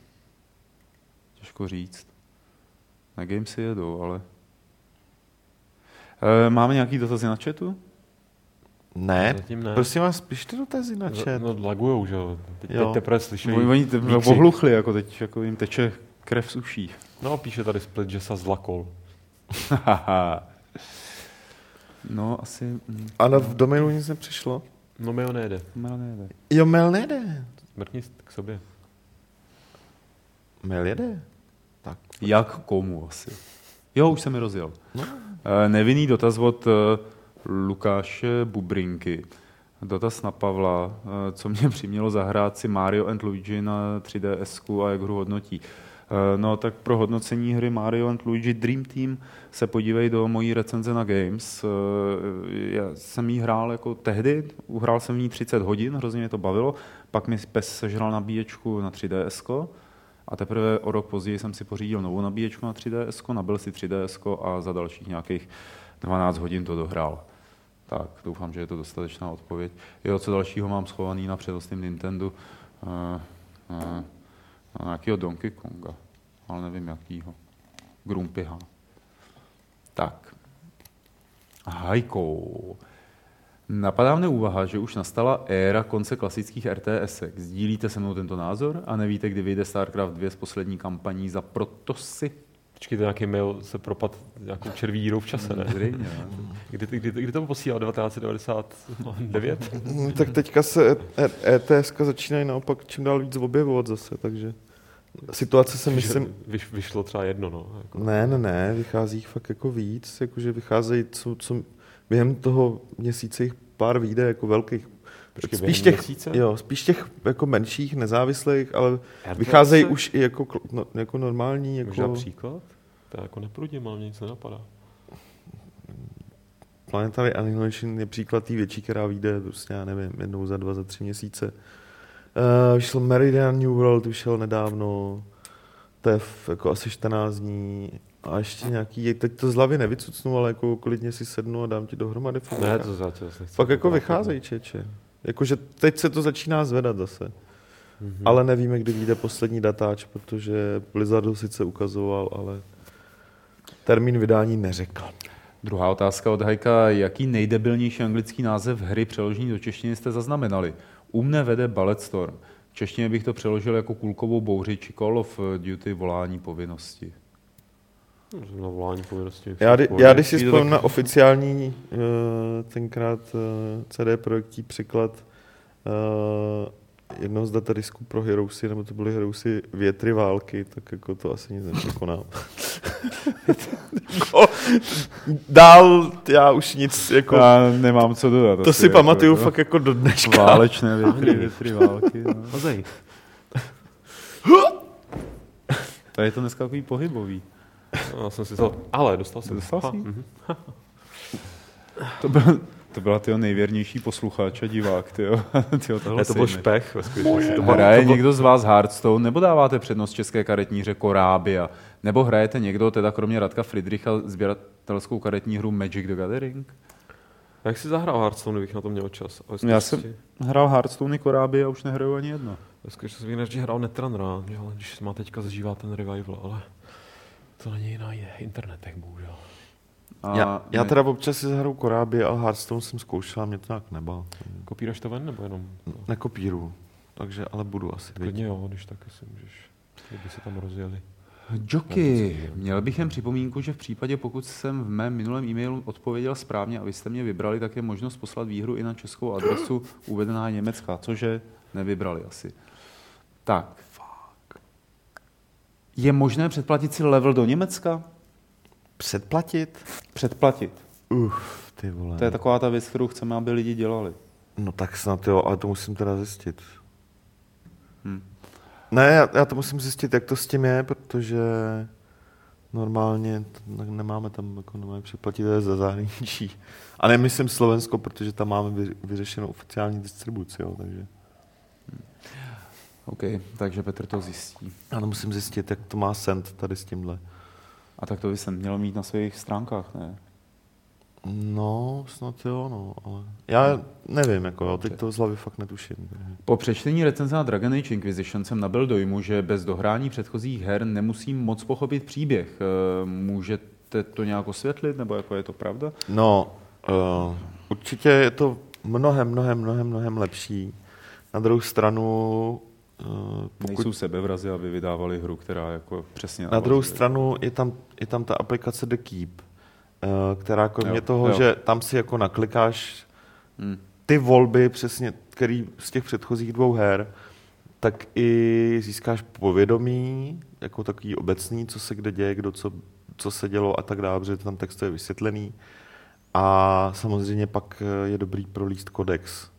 Těžko říct. Na gamesy jedou, ale... E, máme nějaký dotazy na chatu? Ne, Zatím ne. prosím vás, pište dotazy na chat. No, lagujou, že jo. Teď, jo. teď teprve slyšeli. Oni, oni te, pohluchli, jako teď jako jim teče krev z uší. No, píše tady Split, že se zlakol. no, asi... Ale v domailu nic nepřišlo? No, mail nejde. Mail nejde. Jo, mail nejde. Mrkni k sobě. Mail jede? Tak. Jak komu asi? Jo, už se mi rozjel. No. E, nevinný dotaz od eh, Lukáše Bubrinky. Dotaz na Pavla, eh, co mě přimělo zahrát si Mario and Luigi na 3DS a jak hru hodnotí. Eh, no tak pro hodnocení hry Mario and Luigi Dream Team se podívej do mojí recenze na Games. Eh, já jsem jí hrál jako tehdy, uhrál jsem v ní 30 hodin, hrozně mě to bavilo, pak mi PES sežral nabíječku na 3DS a teprve o rok později jsem si pořídil novou nabíječku na 3DS, nabil si 3DS a za dalších nějakých 12 hodin to dohrál. Tak, doufám, že je to dostatečná odpověď. Jo, co dalšího mám schovaný na předostném Nintendo? Uh, uh, nějakého Donkey Konga, ale nevím jakýho. Grumpyha. Tak. Hajko. Napadá mne úvaha, že už nastala éra konce klasických RTS. Sdílíte se mnou tento názor a nevíte, kdy vyjde StarCraft 2 z poslední kampaní za Protosy? Počkej, to nějaký mail se propad nějakou červí dírou v čase, ne? Zřejmě, kdy, kdy, kdy, to posílal? 1999? No, tak teďka se ETS začínají naopak čím dál víc objevovat zase, takže situace se myslím... Vyš, vyšlo třeba jedno, no. Jako. Ne, ne, ne, vychází jich fakt jako víc, jakože vycházejí, co, co během toho měsíce jich pár výjde jako velkých Počkej, spíš těch, měsíce? jo, spíš těch jako menších, nezávislých, ale RTS? vycházejí už i jako, no, jako normální. Jako příklad? To jako neprudím, ale mě nic nenapadá. Planetary Annihilation je příklad té větší, která vyjde prostě, já nevím, jednou za dva, za tři měsíce. Uh, vyšel Meridian New World, vyšel nedávno, to je v, jako asi 14 dní. A ještě nějaký, teď to z hlavy nevycucnu, ale jako klidně si sednu a dám ti dohromady. Fakt, Ne, to za to zase nechci. fakt jako vycházejí, čeče. Jakože teď se to začíná zvedat zase. Mhm. Ale nevíme, kdy vyjde poslední datáč, protože Blizzard ho sice ukazoval, ale termín vydání neřekl. Druhá otázka od Hajka. Jaký nejdebilnější anglický název hry přeložení do češtiny jste zaznamenali? U mne vede Ballet Storm. V češtině bych to přeložil jako kulkovou bouři či Call of Duty volání povinnosti. Na volání povinnosti. Já, kdy- já když si vzpomínám na oficiální uh, tenkrát uh, CD projektí překlad uh, jednoho z datadisků pro Heroesy, nebo to byly Heroesy větry války, tak jako to asi nic nepřekonám. jako, dál já už nic, jako, Já nemám co dodat. to si jako pamatuju to- fakt jako do dneška. Válečné větry, větry války. No. Hozej. Tady je to dneska takový pohybový. Já jsem si to... Ale dostal jsem. Dostal jsi? mhm. To, byl, to byla tyho nejvěrnější posluchač a divák, tyjo. tyjo Ne, to byl špech ve skutečnosti. To bylo- Hraje to bylo- někdo z vás Hearthstone, nebo dáváte přednost české karetní hře Korábia, nebo hrajete někdo, teda kromě Radka Friedricha, sběratelskou karetní hru Magic the Gathering? Jak jsi zahrál Hearthstone, kdybych na to měl čas? Ale Já jsem hrál Hearthstone i Korábia a už nehraju ani jedno. Ve skutečnosti bych hrál Netrunra, že ale když má teďka zažívá ten revival, ale to není na internetech, bohužel. A Já, já teda občas si zahraju Korábě, ale Hearthstone jsem zkoušel a mě to nějak nebal. Kopíraš to ven, nebo jenom? Nekopíru, takže ale budu asi. Klidně jo, když tak si můžeš, kdyby se tam rozjeli. Joky, měl bych jen připomínku, že v případě, pokud jsem v mém minulém e-mailu odpověděl správně a vy jste mě vybrali, tak je možnost poslat výhru i na českou adresu uvedená je německá, cože nevybrali asi. Tak. Je možné předplatit si level do Německa? Předplatit? Předplatit. Uf, ty vole. To je taková ta věc, kterou chceme, aby lidi dělali. No tak snad jo, ale to musím teda zjistit. Hm. Ne, já, já to musím zjistit, jak to s tím je, protože normálně nemáme tam, jako nemáme je za zahraničí. A nemyslím Slovensko, protože tam máme vy, vyřešenou oficiální distribuci, jo, takže. OK, takže Petr to zjistí. Já to musím zjistit, jak to má send tady s tímhle. A tak to by jsem měl mít na svých stránkách, ne? No, snad jo, no, ale já nevím, jako jo, teď to z hlavy fakt netuším. Po přečtení recenze na Dragon Age Inquisition jsem nabil dojmu, že bez dohrání předchozích her nemusím moc pochopit příběh. Eh, Můžete to nějak osvětlit, nebo jako je to pravda? No, uh, určitě je to mnohem, mnohem, mnohem, mnohem lepší. Na druhou stranu, pokud Nejsou sebevrazy, aby vydávali hru, která jako přesně... Na druhou stranu je tam, je tam ta aplikace The Keep, eh, která kromě Jo, toho, jo. že tam si jako naklikáš Hmm. ty volby přesně, který z těch předchozích dvou her, tak i získáš povědomí, jako takový obecný, co se kde děje, kdo co, co se dělo a tak dále, protože tam text je vysvětlený. A samozřejmě pak eh, je dobrý prolíst kodex,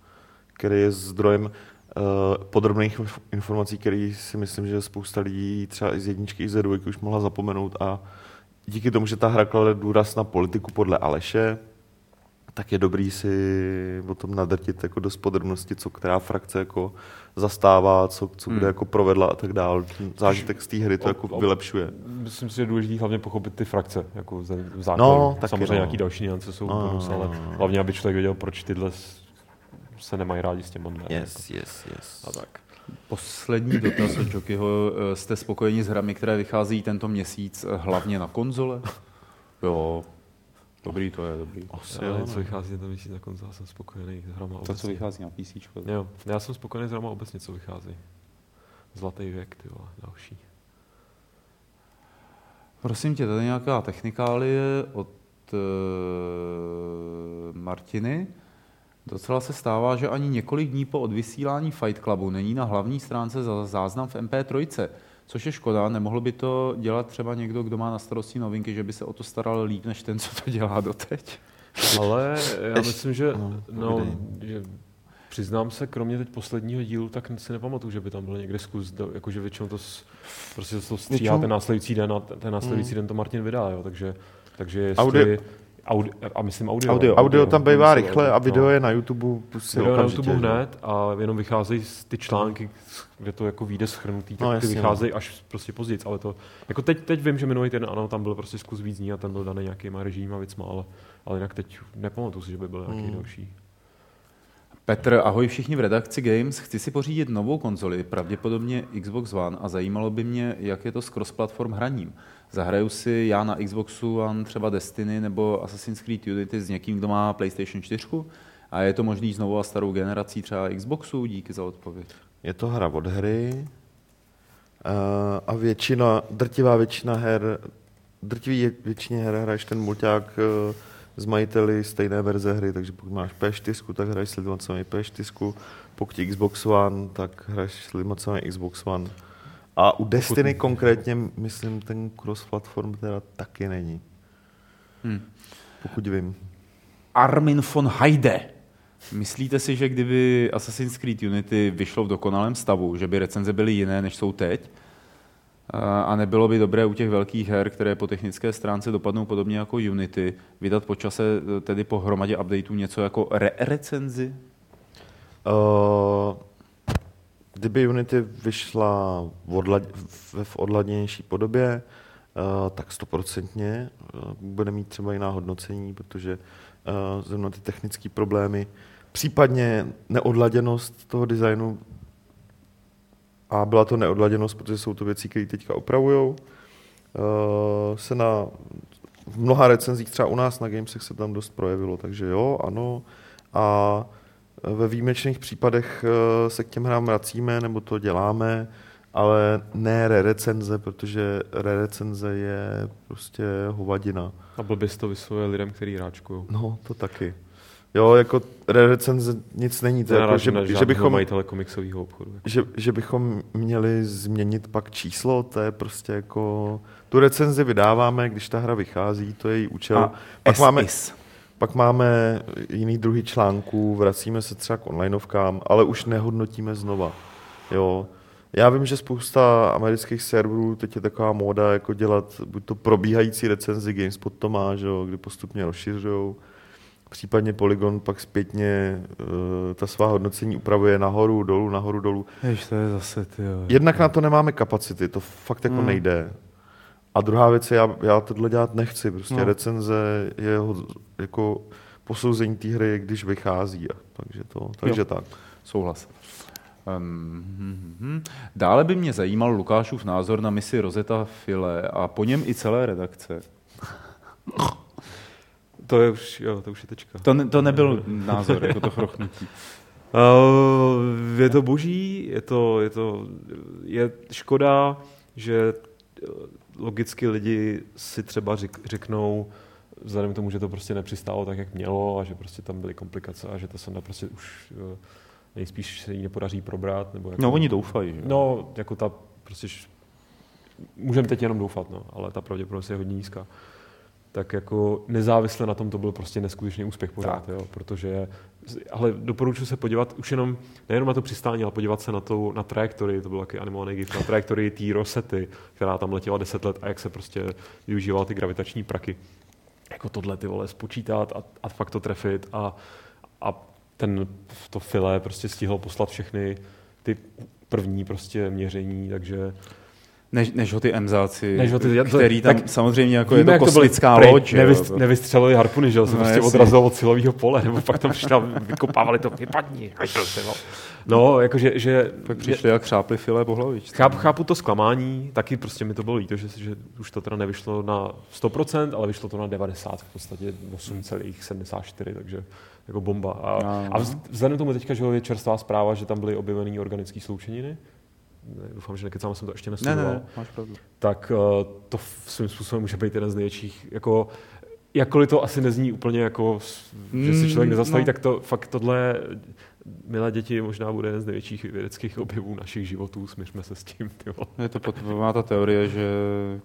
který je zdrojem podrobných inf- informací, který si myslím, že spousta lidí třeba i z jedničky, i z dvojky už mohla zapomenout a díky tomu, že ta hra klade důraz na politiku podle Aleše, tak je dobrý si o tom nadrtit jako dost podrobnosti, co která frakce jako zastává, co, co kde Hmm. jako provedla a tak dále. Zážitek z té hry to jako vylepšuje. Myslím si, že je důležité hlavně pochopit ty frakce, jako základu. No, Samozřejmě no. nějaký další niance jsou No, bonus, no, ale no, no. hlavně, aby člověk věděl, proč tyhle se nemají rádi s těma. Yes, yes, yes. A tak. Poslední dotaz od Jokyho. Eh, Jste spokojeni s hrami, které vychází tento měsíc eh, hlavně na konzole? Jo, dobrý to je, dobrý. Asi Já, jo, co no. vychází na měsíc na konzole, jsem spokojený s hrama To, obecně. co vychází na PC. Jo, já jsem spokojený s hrama obecně, co vychází. Zlatý věk, ty vole, další. Prosím tě, tady nějaká technikálie od uh, Martiny. Docela se stává, že ani několik dní po odvysílání Fight Clubu není na hlavní stránce za záznam v MP3, což je škoda. Nemohl by to dělat třeba někdo, kdo má na starosti novinky, že by se o to staral líp, než ten, co to dělá doteď? Ale já Ještě- myslím, že, no, no, že Přiznám se, kromě teď posledního dílu, tak si nepamatuju, že by tam byl někde zkus, jakože většinou to, prostě to stříhá ten následující den a ten následující mm. den to Martin vydá, jo, takže, takže jestli, Audio, Audi, a myslím audio. Audio, audio, audio tam bývá rychle a video no. je na YouTube si video na YouTube hned a jenom vycházejí ty články, kde to jako vyjde schrnutý, tak no, ty vycházejí no. až prostě později, ale to, jako teď, teď vím, že minulý týden, ano, tam byl prostě zkus víc dní a ten byl daný nějakýma režimama věcma, ale, ale jinak teď nepamatuju si, že by byl nějaký mm. další. Petr, ahoj všichni v redakci Games. Chci si pořídit novou konzoli, pravděpodobně Xbox One, a zajímalo by mě, jak je to s cross-platform hraním. Zahraju si já na Xboxu One třeba Destiny nebo Assassin's Creed Unity s někým, kdo má PlayStation 4? A je to možný znovu a starou generací třeba Xboxu? Díky za odpověď. Je to hra od hry a většina, drtivá většina her, drtivý většině her hraješ ten mulťák e, s majiteli stejné verze hry, takže pokud máš P4, tak hraješ s lidmi, co mají P4, pokud Xbox One, tak hraješ s lidmi, co mají Xbox One. A u Destiny konkrétně, myslím, ten cross-platform teda taky není. Hmm. Pokud vím. Armin von Heide. Myslíte si, že kdyby Assassin's Creed Unity vyšlo v dokonalém stavu, že by recenze byly jiné, než jsou teď? A nebylo by dobré u těch velkých her, které po technické stránce dopadnou podobně jako Unity, vydat po čase, tedy po hromadě updateů, něco jako re-recenzi? Uh, kdyby Unity vyšla v, odlad, v odladnější podobě, uh, tak stoprocentně uh, bude mít třeba jiná hodnocení, protože uh, zrovna ty technické problémy, případně neodladěnost toho designu a byla to neodladěnost, protože jsou to věci, které teďka opravují. Uh, se na v mnoha recenzích, třeba u nás na Gamesech se tam dost projevilo, takže jo, ano. A ve výjimečných případech uh, se k těm hrám vracíme, nebo to děláme, ale ne re-recenze, protože re-recenze je prostě hovadina. A blbě to vyslovuje lidem, který hráčkují. No, to taky. Jo, jako recenze nic není. To, jako, že, že, bychom, majitele komiksového obchodu. Jako. Že, že, bychom měli změnit pak číslo, to je prostě jako... Tu recenzi vydáváme, když ta hra vychází, to je její účel. A pak, máme, pak máme jiný druhý článků, vracíme se třeba k onlineovkám, ale už nehodnotíme znova. Jo. Já vím, že spousta amerických serverů, teď je taková móda, jako dělat buď to probíhající recenzi, GameSpot to má, že jo, kdy postupně rozšiřují případně Polygon pak zpětně uh, ta svá hodnocení upravuje nahoru, dolů, nahoru, dolů. Jež to je zase, ty Jednak na to nemáme kapacity, to fakt jako hmm. nejde. A druhá věc je, já, já tohle dělat nechci, prostě no. recenze je jako posouzení té hry, když vychází. Takže, to, takže jo. tak. Souhlas. Um, hm, hm. Dále by mě zajímal Lukášův názor na misi Rozeta File a po něm i celé redakce. To je už, jo, to už je tečka. To, ne, to nebyl názor, jako to chrochnutí. Uh, je to boží, je to, je to je škoda, že eh, logicky lidi si třeba řek, řeknou, vzhledem k tomu, že to prostě nepřistálo tak, jak mělo a že prostě tam byly komplikace a že ta sonda prostě už nejspíš se jí nepodaří probrat. Nebo jako, no oni doufají. Že? No, jako ta prostě můžeme teď jenom doufat, no, ale ta pravděpodobnost je hodně nízká tak jako nezávisle na tom to byl prostě neskutečný úspěch pořád, jo, protože, ale doporučuji se podívat už jenom, nejenom na to přistání, ale podívat se na, tu, na trajektorii, to byl taky animovaný gif, na trajektorii té Rosety, která tam letěla 10 let a jak se prostě využívala ty gravitační praky. Jako tohle ty vole spočítat a, a fakt to trefit a, a ten, to file prostě stihlo poslat všechny ty první prostě měření, takže než, než ho ty emzáci, než ho ty, který tam tak samozřejmě jako víme, je to kosmická to loď. Nevys, nevystřelili harpuny, že se no, prostě odrazilo od silového pole, nebo pak tam přišla, vykopávali to, vypadni. No, jakože, že... Pak přišli jak chřápli filé po hlavičce. Chápu, chápu to zklamání, taky prostě mi to bylo líto, že, že už to teda nevyšlo na 100%, ale vyšlo to na 90, v podstatě 8,74, takže jako bomba. A, a vzhledem tomu teďka, že je čerstvá zpráva, že tam byly objeveny organické sloučeniny, doufám, že nekecám, jsem to ještě nestudoval, ne, ne, máš pravdu. tak uh, to svým způsobem může být jeden z největších, jako jakkoliv to asi nezní úplně jako, že si člověk mm, nezastaví, no. tak to fakt tohle, milé děti, možná bude jeden z největších vědeckých objevů našich životů, smířme se s tím. Ty je to pot, má ta teorie, že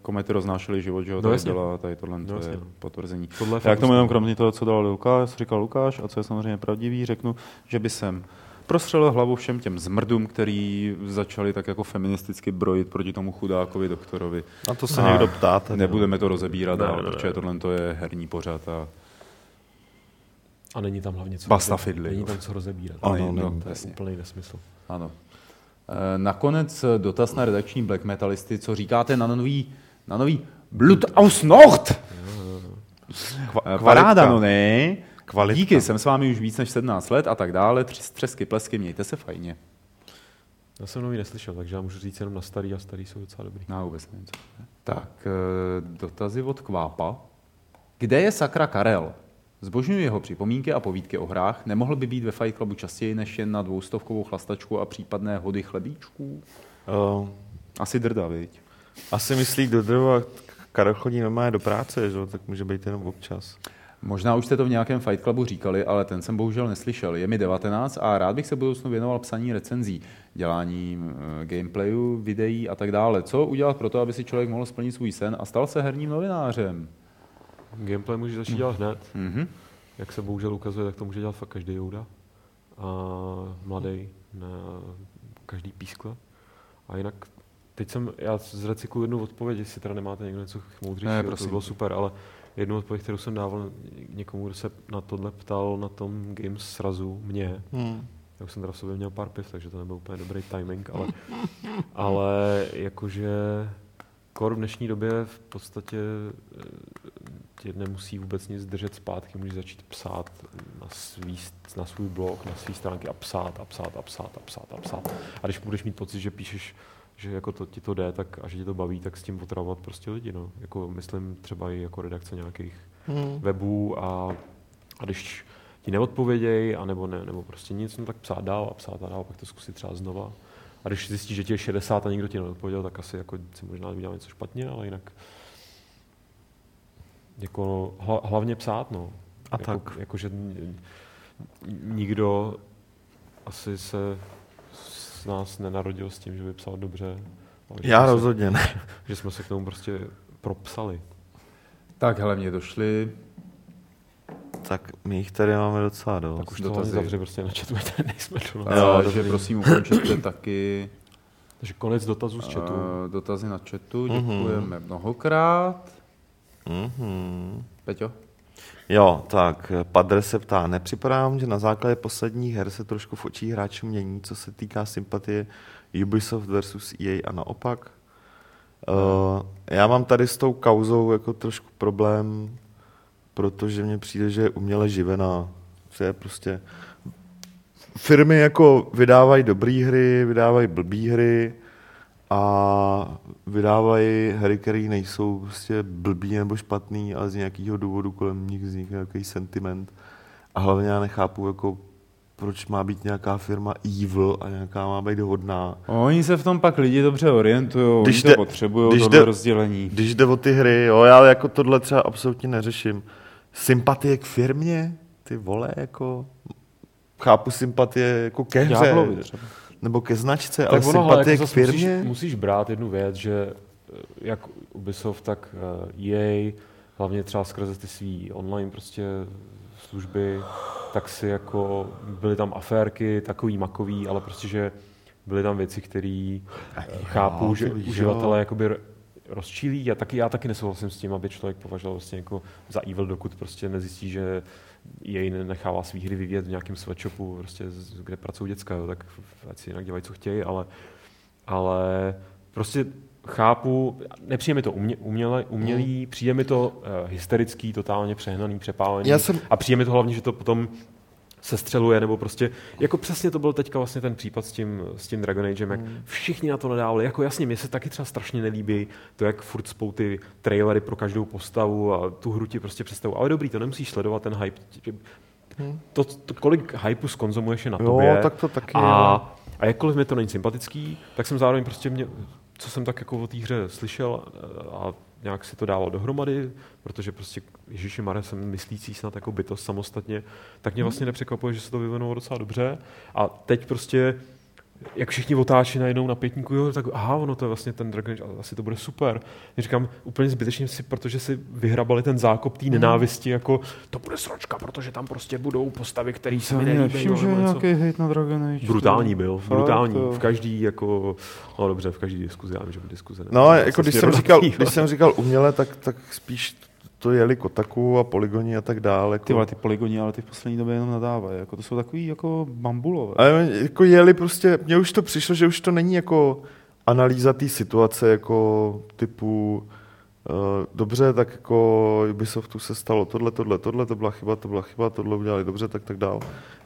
komety roznášely život, že jo, no, byla tady tohle no, to je no. potvrzení. Tohle Já k tomu jenom kromě toho, co dal Lukáš, říkal Lukáš, a co je samozřejmě pravdivý, řeknu, že by sem prostřelil hlavu všem těm zmrdům, který začali tak jako feministicky brojit proti tomu chudákovi doktorovi. A to se a někdo ptá. Tady. Nebudeme to rozebírat dál, protože tohle to je herní pořad a a není tam hlavně co, Basta fidli. Není tam co rozebírat. Ano, no, to je úplný nesmysl. Ano. E, nakonec dotaz na redakční black metalisty, co říkáte na nový, na nový Blut aus Nacht? Kva- Paráda, no ne? Kvalitka. Díky, jsem s vámi už víc než 17 let a tak dále. Třesky, plesky, mějte se fajně. Já jsem nový neslyšel, takže já můžu říct jenom na starý a starý jsou docela dobrý. No, vůbec něco. Tak, e, dotazy od Kvápa. Kde je sakra Karel? Zbožňuji jeho připomínky a povídky o hrách. Nemohl by být ve Fight Clubu častěji než jen na dvoustovkovou chlastačku a případné hody chlebíčků? Uh, Asi drda, viď? Asi myslí do drva, Karel chodí normálně do práce, že? tak může být jenom občas. Možná už jste to v nějakém Fight Clubu říkali, ale ten jsem bohužel neslyšel. Je mi 19 a rád bych se budoucnu věnoval psaní recenzí, dělání uh, gameplayu, videí a tak dále. Co udělat pro to, aby si člověk mohl splnit svůj sen a stal se herním novinářem? Gameplay může začít dělat hned. Mm-hmm. Jak se bohužel ukazuje, tak to může dělat fakt každý Jouda. A mladý, na každý pískle. A jinak, teď jsem, já zrecykluji jednu odpověď, jestli teda nemáte někdo něco moudřejšího, to bylo super, ale jednu odpověď, kterou jsem dával někomu, kdo se na tohle ptal na tom Games srazu mě. Hmm. Já už jsem teda v sobě měl pár piv, takže to nebyl úplně dobrý timing, ale, ale jakože kor v dnešní době v podstatě eh, tě nemusí vůbec nic držet zpátky, můžeš začít psát na, svý, na svůj blog, na své stránky a psát a psát a psát a psát a psát. A když budeš mít pocit, že píšeš, že jako to, ti to jde tak, a že ti to baví, tak s tím otravovat prostě lidi. No. Jako myslím třeba i jako redakce nějakých hmm. webů a, a když ti neodpovědějí, anebo, ne, nebo prostě nic, no tak psát dál a psát a dál, pak to zkusit třeba znova. A když zjistíš, že ti je 60 a nikdo ti neodpověděl, tak asi jako si možná udělal něco špatně, ale jinak jako hla, hlavně psát, no. A jako, tak. Jako, že nikdo asi se z nás nenarodil s tím, že by psal dobře. Já rozhodně ne. Že jsme se k tomu prostě propsali. Tak hele, mě došly tak my jich tady máme docela dost. Tak už to hlavně zavři prostě na chatu, tady nejsme to. Jo, takže prosím ukončete taky. Takže konec dotazů z chatu. Uh, dotazy na chatu, děkujeme mm-hmm. mnohokrát. Mm-hmm. Peťo? Jo, tak Padre se ptá, nepřipadám, že na základě posledních her se trošku v očích hráčů mění, co se týká sympatie Ubisoft versus EA a naopak? Uh, já mám tady s tou kauzou jako trošku problém, protože mně přijde, že je uměle živená. Že je prostě... Firmy jako vydávají dobré hry, vydávají blbý hry a vydávají hry, které nejsou prostě blbý nebo špatný, ale z nějakého důvodu kolem nich vznikne nějaký sentiment. A hlavně já nechápu, jako proč má být nějaká firma evil a nějaká má být hodná. Oni se v tom pak lidi dobře orientují, když oni to potřebují, tohle jde, rozdělení. Když jde o ty hry, jo, já jako tohle třeba absolutně neřeším sympatie k firmě, ty vole, jako chápu sympatie jako ke hře, nebo ke značce, tak ale ono, sympatie jako k firmě. Musíš, musíš brát jednu věc, že eh, jak Ubisoft, tak EA, eh, hlavně třeba skrze ty svý online prostě služby, tak si jako byly tam aférky, takový makový, ale prostě, že byly tam věci, které chápu, že uživatelé jakoby rozčílí. Já taky, já taky nesouhlasím s tím, aby člověk považoval vlastně jako za evil, dokud prostě nezjistí, že jej nechává svý hry vyvíjet v nějakém sweatshopu, prostě, kde pracují děcka, jo, tak ať si jinak dělají, co chtějí, ale, ale prostě chápu, nepřijde mi to uměle, umělý, hmm. přijde mi to uh, hysterický, totálně přehnaný, přepálený. Já jsem... A přijde mi to hlavně, že to potom se střeluje, nebo prostě, jako přesně to byl teďka vlastně ten případ s tím, s tím Dragon Agem, jak mm. všichni na to nadávali, jako jasně, mě se taky třeba strašně nelíbí to, jak furt spou ty trailery pro každou postavu a tu hru ti prostě představu, ale dobrý, to nemusíš sledovat ten hype, mm. to, to, kolik hypeu skonzumuješ je na jo, tobě tak to taky a, a jakkoliv mi to není sympatický, tak jsem zároveň prostě mě, co jsem tak jako o té hře slyšel a nějak si to dával dohromady, protože prostě Ježíši Mare jsem myslící snad jako bytost samostatně, tak mě vlastně nepřekvapuje, že se to vyvinulo docela dobře. A teď prostě jak všichni otáčí najednou na pětníku, jo, tak aha, ono to je vlastně ten Dragon Age, asi to bude super. Já říkám úplně zbytečně si, protože si vyhrabali ten zákop té mhm. nenávisti, jako to bude sročka, protože tam prostě budou postavy, které se mi nelíbí. Že nějaký hate na Dragon Age. Brutální byl, Fakt, brutální. To... V každý, jako, no dobře, v každý diskuzi, já vím, že v diskuzi. Ne, no, jako když jsem, říkal, když jsem říkal uměle, tak, tak spíš to jeli Kotaku a Polygoni a tak dále. Jako... Ty, ty Polygoni, ale ty v poslední době jenom nadávají. Jako to jsou takový jako bambulové. Ale jako jeli prostě, mně už to přišlo, že už to není jako analýza té situace, jako typu uh, dobře, tak jako Ubisoftu se stalo tohle, tohle, tohle, to byla chyba, to byla chyba, tohle udělali dobře, tak tak dál.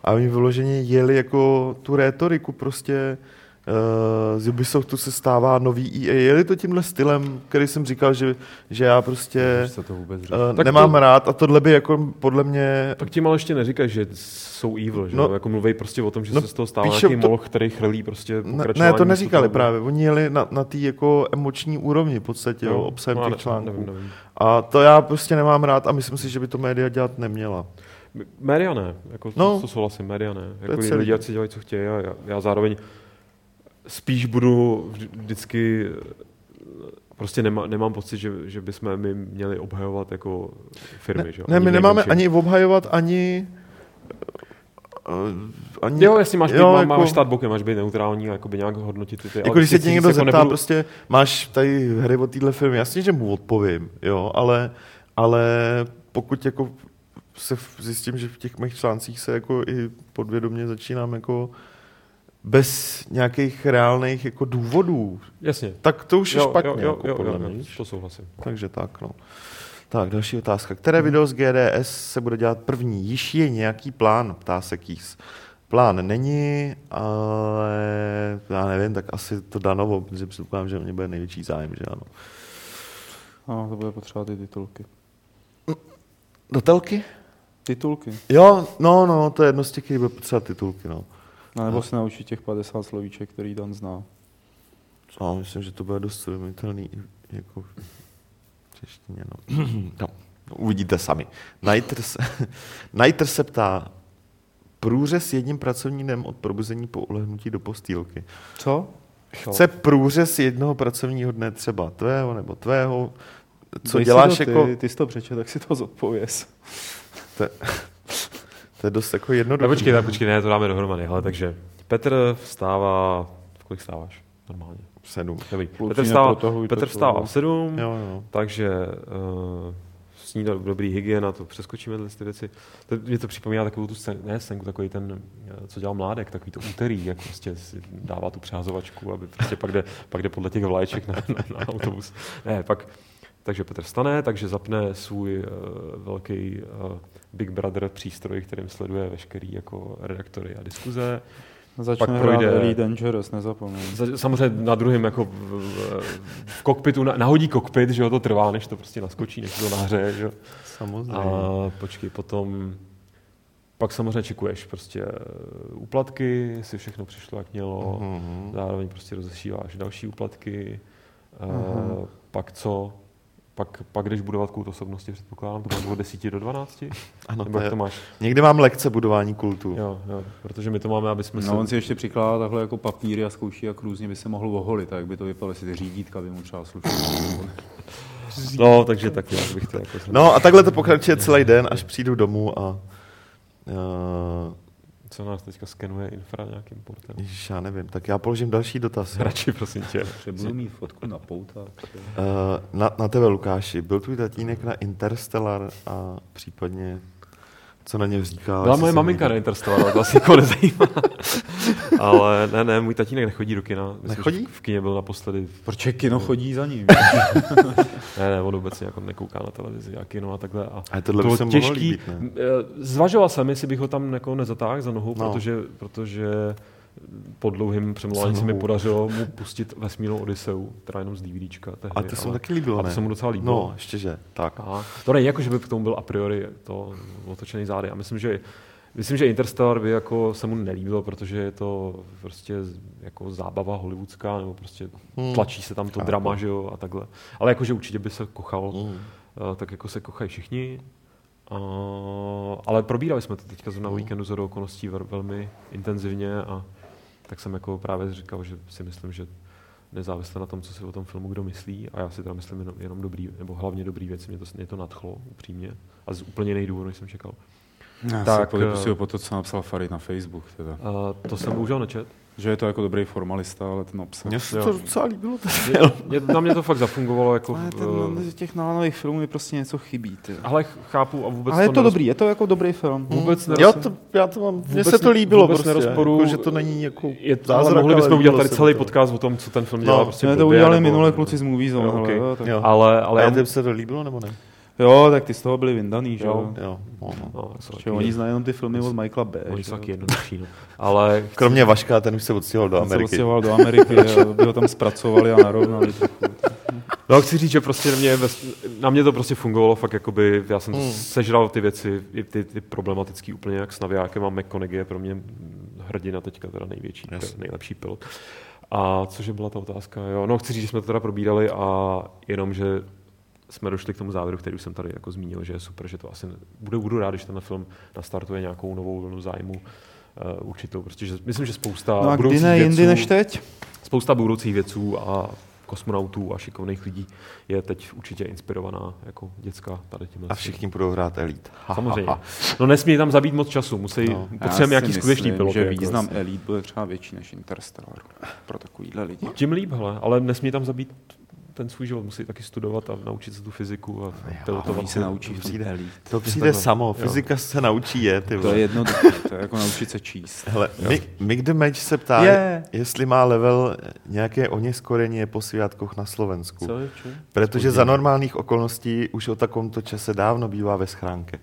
A oni vyloženě jeli jako tu rétoriku prostě Uh, z Ubisoftu se stává nový EA. Jeli to tímhle stylem, který jsem říkal, že, že já prostě to vůbec uh, nemám to, rád a tohle by jako podle mě... Tak tím ale ještě neříkáš, že jsou evil, že no, jako mluví prostě o tom, že no, se z toho stává nějaký to, moloch, který chrlí prostě Ne, to neříkali toho. právě, oni jeli na, na té jako emoční úrovni v podstatě, no, obsahem no, těch článků. Nevím, nevím. A to já prostě nemám rád a myslím si, že by to média dělat neměla. Média ne, jako no, to, to souhlasím, média ne. Jako lidi, si dělají, co chtějí a já, já zároveň spíš budu vždycky prostě nemá, nemám pocit, že, že bychom my měli obhajovat jako firmy. Ne, že? ne my nemáme ani obhajovat, ani uh, ani, jo, jestli máš, být, jo, má, jako, máš stát bokem, máš být neutrální a jakoby nějak hodnotit ty. ty jako když se tě někdo jako zeptá, nebudu... prostě máš tady hry od téhle firmy, jasně, že mu odpovím, jo, ale, ale pokud jako se zjistím, že v těch mých článcích se jako i podvědomě začínám jako bez nějakých reálných jako důvodů, Jasně. tak to už je jo, špatně. Jo, jo, jako jo, podle jo, jo, to souhlasím. Takže tak, no. Tak, další otázka. Které hmm. video z GDS se bude dělat první? Již je nějaký plán, ptá se Kýs. Plán není, ale já nevím, tak asi to Danovo, protože předpokládám, že mě bude největší zájem, že ano. Ano, to bude potřeba ty titulky. Do telky? Titulky. Jo, no, no, to je jedno z těch, který bude potřeba titulky, no. A nebo se naučit těch 50 slovíček, který Dan zná. No, myslím, že to bude dost srozumitelný jako v češtině. No. no. Uvidíte sami. Nighter se, Nighter se ptá, průřez jedním pracovním dnem od probuzení po ulehnutí do postýlky. Co? Chce průřez jednoho pracovního dne třeba tvého nebo tvého, co Dej děláš to, jako... Ty, ty jsi to přečet, tak si to zodpověz. To, to je dost jako jednoduché. No, počkej, tak počkej, ne, to dáme dohromady. Ale takže Petr vstává, v kolik vstáváš normálně? V sedm. Dobrý. Petr vstává, Petr vstává v sedm, jo, jo. takže uh, snídat dobrý hygiena, to přeskočíme tyhle ty věci. To, mě to připomíná takovou tu scén, ne scénku, takový ten, eh, co dělal Mládek, takový to úterý, jak prostě si dává tu přázovačku, aby prostě pak jde, pak jde podle těch vlaječek na, na, na autobus. Ne, pak, takže Petr stane, takže zapne svůj uh, velký uh, Big Brother přístroj, kterým sleduje veškerý jako redaktory a diskuze. Začne pak projde, hrát Dangerous, nezapomeň. Samozřejmě na druhém jako v, v, v kokpitu, nahodí kokpit, že jo, to trvá, než to prostě naskočí, než to nahřeje, že jo. Samozřejmě. A počkej, potom pak samozřejmě čekuješ prostě úplatky, jestli všechno přišlo, jak mělo, mm-hmm. zároveň prostě rozesíváš další úplatky, mm-hmm. pak co, pak, pak jdeš budovat kult osobnosti, předpokládám, to bylo od 10 do 12? Ano, Nebo to, je, to máš? Někdy mám lekce budování kultu. Jo, jo, protože my to máme, aby jsme no, se... on si ještě přikládá takhle jako papíry a zkouší, jak různě by se mohl oholit, tak by to vypadalo, jestli ty řídítka by mu třeba slušely. no, takže tak já bych to jako... No a takhle to pokračuje celý den, až přijdu domů a uh, co nás teďka skenuje infra nějakým portem? Ježiš, já nevím. Tak já položím další dotaz. Radši, prosím tě. Budu mít fotku na pouta. Uh, na, na tebe, Lukáši. Byl tvůj tatínek na Interstellar a případně co na něm říká. Byla moje maminka na Interstellar, to asi jako nezajímá. ale ne, ne, můj tatínek nechodí do kina. Myslím, nechodí? V kině byl naposledy. Proč kino chodí za ním? ne, ne, on vůbec jako nekouká na televizi a kino a takhle. A, a tohle to by těžký. Líbit, ne? Eh, zvažoval jsem, jestli bych ho tam jako nezatáhl za nohu, no. protože, protože po dlouhým přemlouvání se mi podařilo mu pustit vesmírnou Odiseu, která jenom z DVDčka. Tehdy, a to se mu taky líbilo, a to se mu docela líbilo. No, ještě že, tak. A to není jako, že by k tomu byl a priori to otočený zády. A myslím, že Myslím, že Interstellar by jako se mu nelíbilo, protože je to prostě jako zábava hollywoodská, nebo prostě hmm. tlačí se tam to drama, že jo, a takhle. Ale jakože určitě by se kochal, hmm. tak jako se kochají všichni. Uh, ale probírali jsme to teďka na víkendu z okolností velmi intenzivně a tak jsem jako právě říkal, že si myslím, že nezávisle na tom, co si o tom filmu kdo myslí, a já si teda myslím jenom, jenom dobrý, nebo hlavně dobrý věci, mě to, mě to nadchlo upřímně a z úplně jiných důvodů, než jsem čekal. Já tak, si ho po to, co napsal Farid na Facebook. Teda. A to jsem bohužel nečet. Že je to jako dobrý formalista, ale ten obsah. Mně se to docela líbilo. Mě, na mě to fakt zafungovalo. Jako, ale ten, uh, z těch nálanových filmů mi prostě něco chybí. Ty. Ale chápu a vůbec Ale je to, to dobrý, je to jako dobrý film. Hmm. Vůbec hmm. já, to, já to mám, mně se to líbilo vůbec prostě, nerozporu, jako, že to není jako je, zázrak, ale mohli bychom udělat tady celý podcast o tom, co ten film dělá. No, prostě to udělali minule kluci z Movie Zone. Ale, ale, ale se to líbilo nebo ne? Jo, tak ty z toho byli vyndaný, že jo? Jo, no, no. no oni znají jenom ty filmy od Michaela B. Oni jsou taky jednodušší, no. Ale... Kromě Vaška, ten už se odstěhoval do Ameriky. se odstěhoval do Ameriky, by ho tam zpracovali a narovnali No, chci říct, že prostě na mě, na mě to prostě fungovalo fakt jakoby, já jsem hmm. sežral ty věci, ty, ty problematický úplně jak s navijákem a McConaughey je pro mě hrdina teďka teda největší, yes. nejlepší pilot. A cože byla ta otázka? Jo, no chci říct, že jsme to teda probírali a jenom, že jsme došli k tomu závěru, který už jsem tady jako zmínil, že je super, že to asi budu, budu rád, když ten film nastartuje nějakou novou vlnu zájmu uh, určitou, protože myslím, že spousta no a kdy ne věců, jindy než teď? Spousta budoucích věců a kosmonautů a šikovných lidí je teď určitě inspirovaná jako dětská tady tím. A všichni budou hrát Elite. Samozřejmě. No nesmí tam zabít moc času, musí, no. potřebujeme nějaký skutečný pilot. že jako význam jako Elite bude třeba větší než Interstellar pro takovýhle lidi. Tím líp, hele, ale nesmí tam zabít ten svůj život musí taky studovat a naučit se tu fyziku a pilotovat. se naučí, to přijde, to přijde samo, fyzika jo. se naučí je. Ty to je jednoduché, to je jako naučit se číst. Hele, Mick the Match se ptá, yeah. jestli má level nějaké oněskorení po sviatkoch na Slovensku. Co je, Protože za normálních okolností už o takovémto čase dávno bývá ve schránke.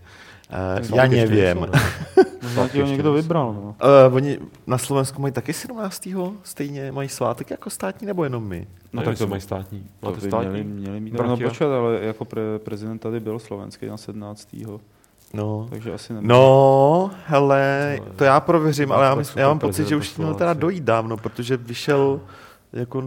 Uh, já nevím. Možná ti ho někdo vybral. No. Uh, oni na Slovensku mají taky 17. stejně mají svátek jako státní, nebo jenom my? No, tak to mají státní. To státní? Měli, měli mít. No počkat, ale jako pre, prezident tady byl slovenský na 17. No. Takže asi nemůže. No, hele, to já prověřím, ale já, myslím, já mám pocit, že už měl teda dojít dávno, protože vyšel jako...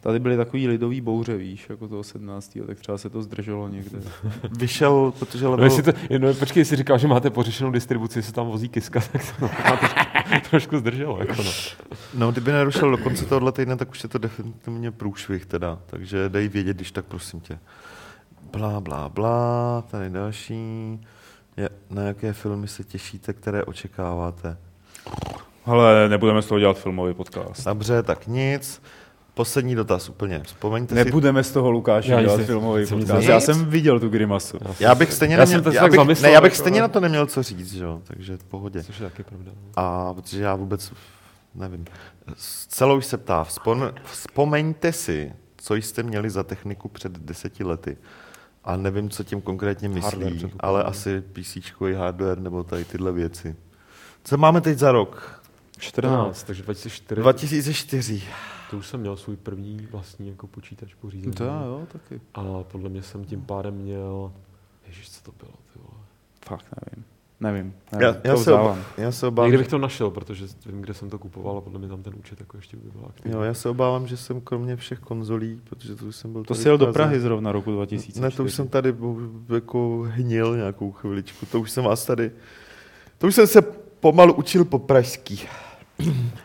Tady byly takový lidový bouře, víš, jako toho 17. tak třeba se to zdrželo někde. Vyšel, protože level... No, to, no, počkej, jestli říkal, že máte pořešenou distribuci, se tam vozí kiska, tak to trošku, trošku zdrželo. Jako no. no, kdyby nerušil do konce tohohle týdne, tak už je to definitivně průšvih teda, takže dej vědět, když tak prosím tě. Blá, blá, blá, tady další. Je, na jaké filmy se těšíte, které očekáváte? Ale nebudeme z toho dělat filmový podcast. Dobře, tak nic. Poslední dotaz úplně. Vzpomeňte Nebudeme si... z toho Lukáš já dělat filmový podcast. Nic. Já jsem viděl tu grimasu. Já bych stejně, já neměl, já bych, ne, já bych stejně na to neměl co říct, že jo? takže v pohodě. Což je taky pravda. A protože já vůbec nevím. Celou se ptá, vzpomeňte si, co jste měli za techniku před deseti lety. A nevím, co tím konkrétně myslí, hardware, ale asi PC hardware nebo tady tyhle věci. Co máme teď za rok? 14, takže 2004. 2004. To už jsem měl svůj první vlastní jako počítač pořízený. To jo, taky. A podle mě jsem tím pádem měl... Ježiš, co to bylo, ty vole. Fakt nevím. Nevím. nevím. Já, já, se obávám. já se obávám. Někde bych to našel, protože vím, kde jsem to kupoval a podle mě tam ten účet jako ještě by byl aktivní. Jo, já se obávám, že jsem kromě všech konzolí, protože to už jsem byl To jsi jel do Prahy zrovna roku 2004. Ne, to už jsem tady jako hnil nějakou chviličku. To už jsem vás tady... To už jsem se pomalu učil po pražský.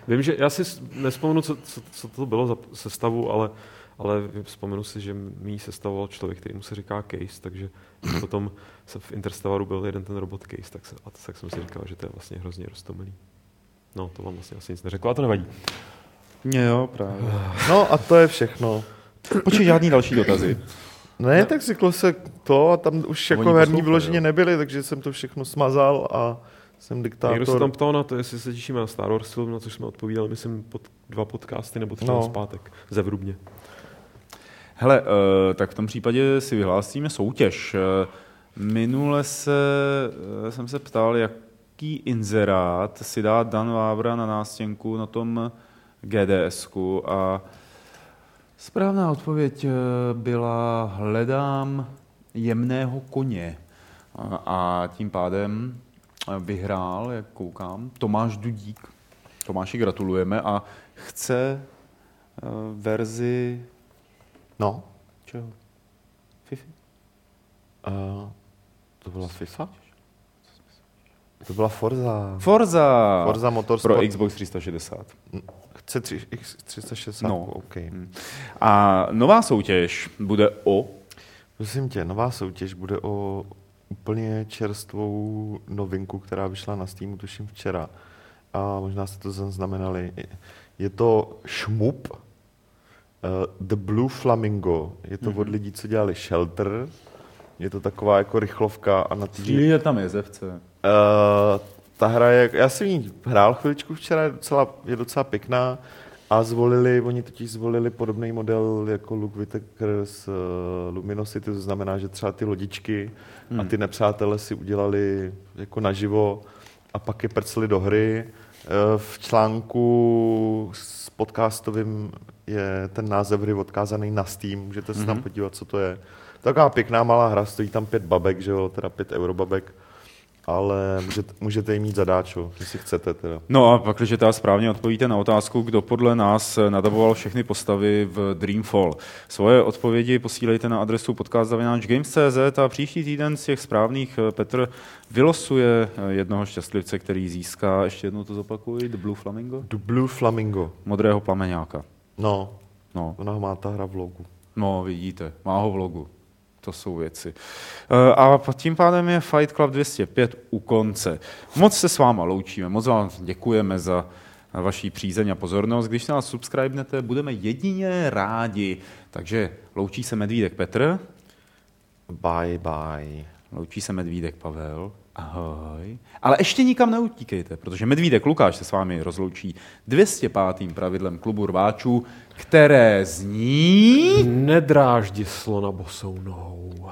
Vím, že já si nespomenu, co, co, co to bylo za sestavu, ale, ale vzpomenu si, že mi sestavoval člověk, který mu se říká Case, takže potom se v Interstellaru byl jeden ten robot Case, tak, se, a tak jsem si říkal, že to je vlastně hrozně roztomilý. No, to vám vlastně asi nic neřekl, a to nevadí. Mě jo, právě. No a to je všechno. Počkej, žádný další dotazy. Ne, tak řeklo se to a tam už jako herní vyloženě nebyly, takže jsem to všechno smazal a jsem diktátor. Někdo se tam ptal na to, jestli se těšíme na Star Wars film, na což jsme odpovídali, myslím, pod dva podcasty nebo třeba no. zpátek, zevrubně. Hele, uh, tak v tom případě si vyhlásíme soutěž. Uh, minule se, uh, jsem se ptal, jaký inzerát si dá Dan Vávra na nástěnku na tom GDSku a správná odpověď byla hledám jemného koně. A tím pádem vyhrál, jak koukám, Tomáš Dudík. Tomáši gratulujeme a chce uh, verzi... No. Čeho? FIFA? Uh, to byla FIFA? To byla Forza. Forza! Forza Motorsport. Pro Xbox 360. Chce 360, No. OK. A nová soutěž bude o... Prosím tě, nová soutěž bude o úplně čerstvou novinku, která vyšla na Steamu, tuším včera. A možná jste to zaznamenali. Je to šmup, uh, The Blue Flamingo. Je to mm-hmm. od lidí, co dělali Shelter. Je to taková jako rychlovka. A na tý... Střílí tam jezevce. Uh, ta hra je, já jsem ji hrál chviličku včera, je docela, je docela pěkná a zvolili, oni totiž zvolili podobný model jako Luke Whittaker z uh, Luminosity, to znamená, že třeba ty lodičky hmm. a ty nepřátelé si udělali jako naživo a pak je prcli do hry. Uh, v článku s podcastovým je ten název hry odkázaný na Steam, můžete se tam hmm. podívat, co to je. Taková pěkná malá hra, stojí tam pět babek, že jo, teda pět eurobabek ale můžete, můžete jí mít zadáčo, jestli chcete teda. No a pak, když teda správně odpovíte na otázku, kdo podle nás nadaboval všechny postavy v Dreamfall. Svoje odpovědi posílejte na adresu podcast.games.cz a příští týden z těch správných eh, Petr vylosuje eh, jednoho šťastlivce, který získá, ještě jednou to zopakuji, The Blue Flamingo? The Blue Flamingo. Modrého plameňáka. No, no. ona ho má ta hra v logu. No, vidíte, má ho v logu to jsou věci. Eh, a tím pádem je Fight Club 205 u konce. Moc se s váma loučíme, moc vám děkujeme za vaší přízeň a pozornost. Když se nás subscribenete, budeme jedině rádi. Takže loučí se Medvídek Petr. Bye, bye. Loučí se Medvídek Pavel. Ahoj. Ale ještě nikam neutíkejte, protože Medvídek Lukáš se s vámi rozloučí 205. pravidlem klubu rváčů, které zní... Nedráždi slona bosou nohou.